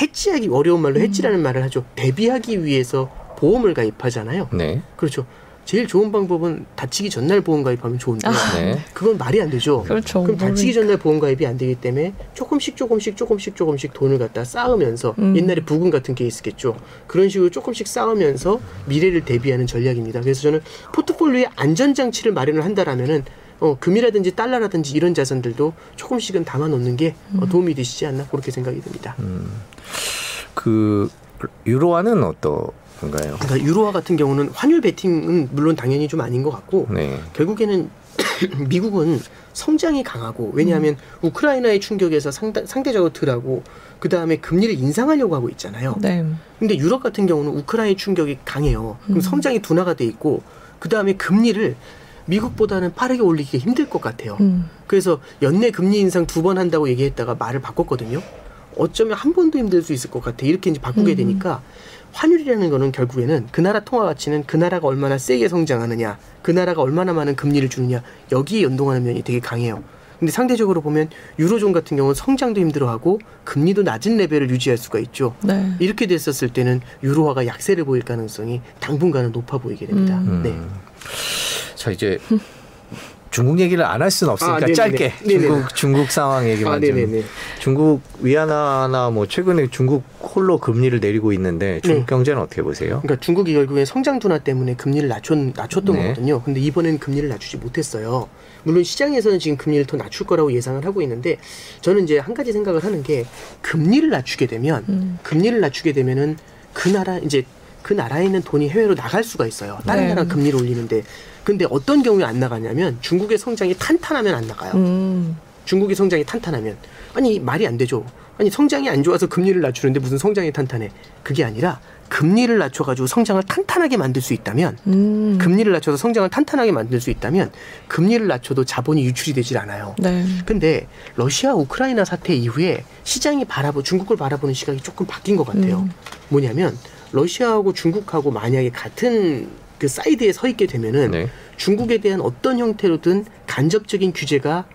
해지하기 어려운 말로 해지라는 말을 하죠. 대비하기 위해서 보험을 가입하잖아요. 네. 그렇죠. 제일 좋은 방법은 다치기 전날 보험 가입하면 좋은데 아. 네. 그건 말이 안 되죠. 그렇죠. 그럼 다치기. 전날 보험 가입이 안 되기 때문에 조금씩 조금씩 조금씩 조금씩 돈을 갖다 쌓으면서 음. 옛날에 부금 같은 게 있었겠죠. 그런 식으로 조금씩 쌓으면서 미래를 대비하는 전략입니다. 그래서 저는 포트폴리오에 안전 장치를 마련을 한다라면은 어, 금이라든지 달러라든지 이런 자산들도 조금씩은 담아 놓는 게 어, 음. 도움이 되시지 않나 그렇게 생각이 듭니다. 그 유로화는 어 떤가요? 그러니까 유로화 같은 경우는 환율 베팅은 물론 당연히 좀 아닌 것 같고 네. 결국에는 *coughs* 미국은 성장이 강하고 왜냐하면 우크라이나의 충격에서 상다, 상대적으로 덜하고 그 다음에 금리를 인상하려고 하고 있잖아요. 네. 근데 유럽 같은 경우는 우크라이나 충격이 강해요. 그럼 음. 성장이 둔화가 돼 있고 그 다음에 금리를 미국보다는 빠르게 올리기가 힘들 것 같아요. 음. 그래서 연내 금리 인상 두 번 한다고 얘기했다가 말을 바꿨거든요. 어쩌면 한 번도 힘들 수 있을 것 같아. 이렇게 이제 바꾸게 음. 되니까 환율이라는 거는 결국에는 그 나라 통화 가치는 그 나라가 얼마나 세게 성장하느냐, 그 나라가 얼마나 많은 금리를 주느냐 여기에 연동하는 면이 되게 강해요. 근데 상대적으로 보면 유로존 같은 경우는 성장도 힘들어하고 금리도 낮은 레벨을 유지할 수가 있죠. 네. 이렇게 됐었을 때는 유로화가 약세를 보일 가능성이 당분간은 높아 보이게 됩니다. 음. 네. 자 이제 중국 얘기를 안 할 수는 없으니까 아, 네네네. 짧게 네네네. 중국 중국 상황 얘기만 아, 좀. 중국 위안화나 뭐 최근에 중국 홀로 금리를 내리고 있는데 중국 네. 경제는 어떻게 보세요? 그러니까 중국이 결국에 성장 둔화 때문에 금리를 낮췄, 낮췄던 네. 거거든요. 근데 이번에는 금리를 낮추지 못했어요. 물론 시장에서는 지금 금리를 더 낮출 거라고 예상을 하고 있는데 저는 이제 한 가지 생각을 하는 게 금리를 낮추게 되면 음. 금리를 낮추게 되면은 그 나라 이제 그 나라에 있는 돈이 해외로 나갈 수가 있어요. 다른 네. 나라 금리를 올리는데 근데 어떤 경우에 안 나가냐면 중국의 성장이 탄탄하면 안 나가요. 음. 중국의 성장이 탄탄하면 아니 말이 안 되죠. 아니 성장이 안 좋아서 금리를 낮추는데 무슨 성장이 탄탄해? 그게 아니라 금리를 낮춰가지고 성장을 탄탄하게 만들 수 있다면 음. 금리를 낮춰서 성장을 탄탄하게 만들 수 있다면 금리를 낮춰도 자본이 유출이 되질 않아요. 네. 근데 러시아 우크라이나 사태 이후에 시장이 바라보 중국을 바라보는 시각이 조금 바뀐 것 같아요. 음. 뭐냐면 러시아하고 중국하고 만약에 같은 그 사이드에 서 있게 되면은 네. 중국에 대한 어떤 형태로든 간접적인 규제가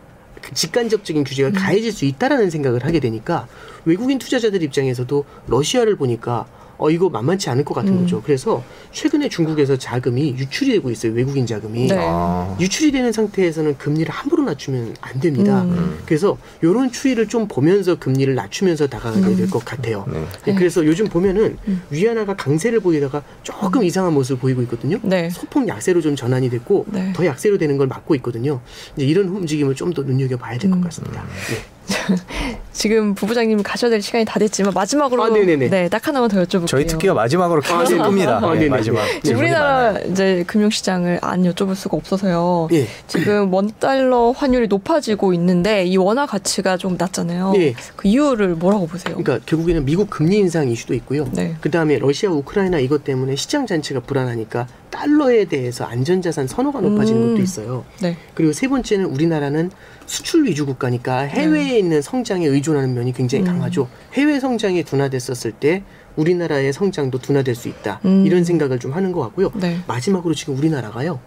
직간접적인 규제가 음. 가해질 수 있다라는 생각을 하게 되니까 외국인 투자자들 입장에서도 러시아를 보니까 어 이거 만만치 않을 것 같은 음. 거죠. 그래서 최근에 중국에서 자금이 유출이 되고 있어요. 외국인 자금이. 네. 아. 유출이 되는 상태에서는 금리를 함부로 낮추면 안 됩니다. 음. 그래서 이런 추이를 좀 보면서 금리를 낮추면서 다가가야 될것 같아요. 네. 네, 그래서 요즘 보면은 음. 위안화가 강세를 보이다가 조금 이상한 모습을 보이고 있거든요. 네. 소폭 약세로 좀 전환이 됐고 네. 더 약세로 되는 걸 막고 있거든요. 이제 이런 움직임을 좀 더 눈여겨 봐야 될것 음. 같습니다. 네. *laughs* 지금 부부장님 가셔야 될 시간이 다 됐지만 마지막으로 아. 네, 딱 하나만 더 여쭤볼게요. 저희 특기가 마지막으로 아, 계속 네네. 끕니다. 아, 네, 네네네. 마지막. 네, 우리나라. 이제 금융시장을 안 여쭤볼 수가 없어서요. 예. 지금 원 달러 환율이 높아지고 있는데 이 원화 가치가 좀 낮잖아요. 네. 그 이유를 뭐라고 보세요? 그러니까 결국에는 미국 금리 인상 이슈도 있고요. 네. 그 다음에 러시아, 우크라이나 이것 때문에 시장 자체가 불안하니까 달러에 대해서 안전자산 선호가 높아지는 음. 것도 있어요. 네. 그리고 세 번째는 우리나라는 수출 위주 국가니까 해외에 있는 성장에 의존하는 면이 굉장히 음. 강하죠. 해외 성장이 둔화됐었을 때 우리나라의 성장도 둔화될 수 있다. 음. 이런 생각을 좀 하는 것 같고요. 네. 마지막으로 지금 우리나라가요.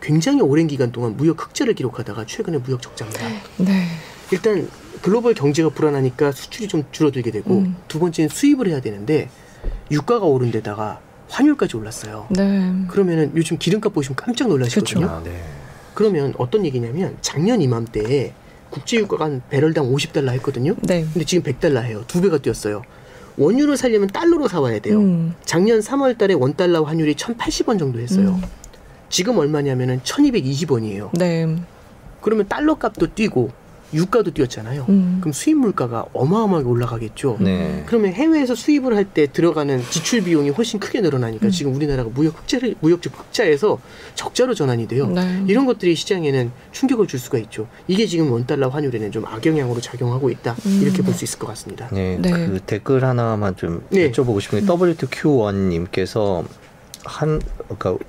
굉장히 오랜 기간 동안 무역 흑자를 기록하다가 최근에 무역 적자입니다. 네. 일단 글로벌 경제가 불안하니까 수출이 좀 줄어들게 되고 음. 두 번째는 수입을 해야 되는데 유가가 오른 데다가 환율까지 올랐어요. 네. 그러면은 요즘 기름값 보시면 깜짝 놀라시거든요. 아, 네. 그러면 어떤 얘기냐면 작년 이맘때에 국제 유가가 한 배럴당 50달러 했거든요. 네. 근데 지금 100달러 해요. 두 배가 뛰었어요. 원유를 살려면 달러로 사와야 돼요. 음. 작년 3월 달에 원달러 환율이 1,080원 정도 했어요. 음. 지금 얼마냐면은 1,220원이에요. 네. 그러면 달러 값도 뛰고 유가도 뛰었잖아요. 음. 그럼 수입 물가가 어마어마하게 올라가겠죠. 네. 그러면 해외에서 수입을 할 때 들어가는 지출 비용이 훨씬 크게 늘어나니까 음. 지금 우리나라가 무역 흑자를 무역적 흑자에서 적자로 전환이 돼요. 네. 이런 것들이 시장에는 충격을 줄 수가 있죠. 이게 지금 원 달러 환율에는 좀 악영향으로 작용하고 있다. 음. 이렇게 볼 수 있을 것 같습니다. 네, 네. 그 댓글 하나만 좀 네. 여쭤보고 싶은 게 W2Q1님께서 한 그러니까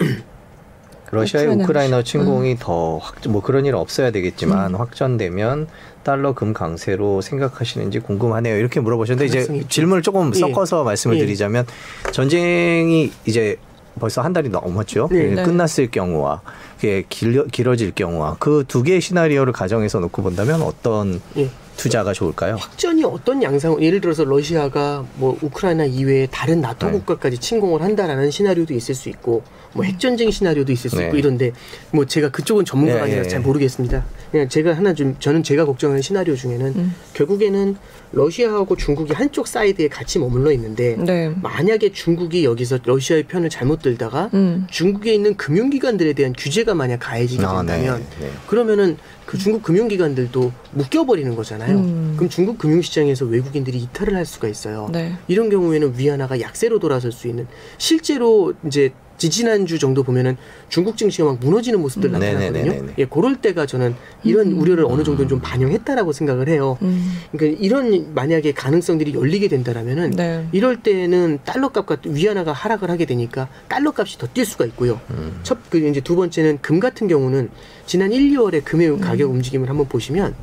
러시아의 우크라이나 침공이 더확 뭐 그런 일 없어야 되겠지만 확전되면 달러 금 강세로 생각하시는지 궁금하네요. 이렇게 물어보셨는데 이제 있죠. 질문을 조금 예. 섞어서 말씀을 예. 드리자면 전쟁이 이제 벌써 한 달이 넘었죠. 네. 네. 끝났을 경우와 그게 길어, 길어질 경우와 그 두 개의 시나리오를 가정해서 놓고 본다면 어떤 예. 투자가 좋을까요? 확전이 어떤 양상 예를 들어서 러시아가 뭐 우크라이나 이외에 다른 나토 네. 국가까지 침공을 한다라는 시나리오도 있을 수 있고 뭐 핵전쟁 시나리오도 있을 수 네. 있고 이런데 뭐 제가 그쪽은 전문가가 예, 아니라 예, 잘 예. 모르겠습니다. 그냥 제가 하나 좀 저는 제가 걱정하는 시나리오 중에는 음. 결국에는 러시아하고 중국이 한쪽 사이드에 같이 머물러 있는데 네. 만약에 중국이 여기서 러시아의 편을 잘못 들다가 음. 중국에 있는 금융기관들에 대한 규제가 만약 가해지게 아, 네. 된다면 네. 그러면은 그 중국 금융기관들도 묶여버리는 거잖아요. 음. 그럼 중국 금융시장에서 외국인들이 이탈을 할 수가 있어요. 네. 이런 경우에는 위안화가 약세로 돌아설 수 있는 실제로 이제 지지난주 정도 보면은 중국 증시가 막 무너지는 모습들 음. 나타나거든요. 예, 그럴 때가 저는 이런 음. 우려를 어느 정도는 좀 반영했다라고 생각을 해요. 음. 그러니까 이런 만약에 가능성들이 열리게 된다라면은 네. 이럴 때는 달러 값과 위안화가 하락을 하게 되니까 달러 값이 더 뛸 수가 있고요. 음. 첫 그 이제 두 번째는 금 같은 경우는 지난 1, 2월에 금의 음. 가격 움직임을 한번 보시면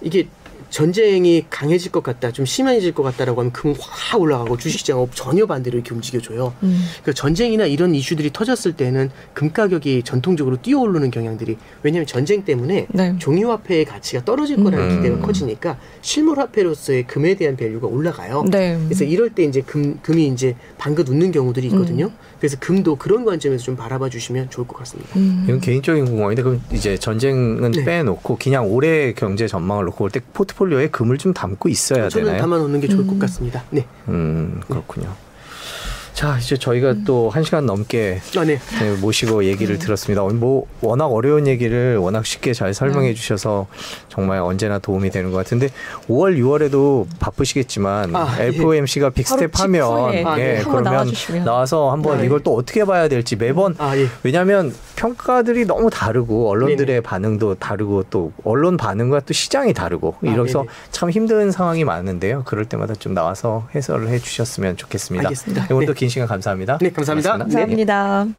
이게 전쟁이 강해질 것 같다, 좀 심해질 것 같다라고 하면 금은 확 올라가고 주식시장은 전혀 반대로 이렇게 움직여줘요. 음. 그러니까 전쟁이나 이런 이슈들이 터졌을 때는 금 가격이 전통적으로 뛰어오르는 경향들이 왜냐하면 전쟁 때문에 네. 종이화폐의 가치가 떨어질 거라는 음. 기대가 커지니까 실물화폐로서의 금에 대한 value가 올라가요. 네. 그래서 이럴 때 이제 금, 금이 이제 방긋 웃는 경우들이 있거든요. 그래서 금도 그런 관점에서 좀 바라봐 주시면 좋을 것 같습니다. 음. 이건 개인적인 궁금한데 그럼 이제 전쟁은 네. 빼놓고 그냥 올해 경제 전망을 놓고 볼때 포트폴리오에 금을 좀 담고 있어야 저는 되나요? 담아 놓는 게 좋을 것 음. 같습니다. 네. 음 그렇군요. 자 이제 저희가 또한 시간 넘게 아, 네. 네, 모시고 얘기를 들었습니다. 어, 뭐 워낙 어려운 얘기를 워낙 쉽게 잘 설명해 네. 주셔서 정말 언제나 도움이 되는 것 같은데 5월 6월에도 바쁘시겠지만 아, 예. FOMC가 big step 하면 아, 네. 예, 한번 그러면 나와주시면. 나와서 한번 아, 예. 이걸 또 어떻게 봐야 될지 매번 아, 예. 왜냐하면 평가들이 너무 다르고 언론들의. 반응도 다르고 또 언론 반응과 또 시장이 다르고 아, 이래서. 참 힘든 상황이 많은데요. 그럴 때마다 좀 나와서 해설을 해주셨으면 좋겠습니다. 알겠습니다. 오늘도 네. 긴 시간 감사합니다. 네, 감사합니다. 고맙습니다. 감사합니다.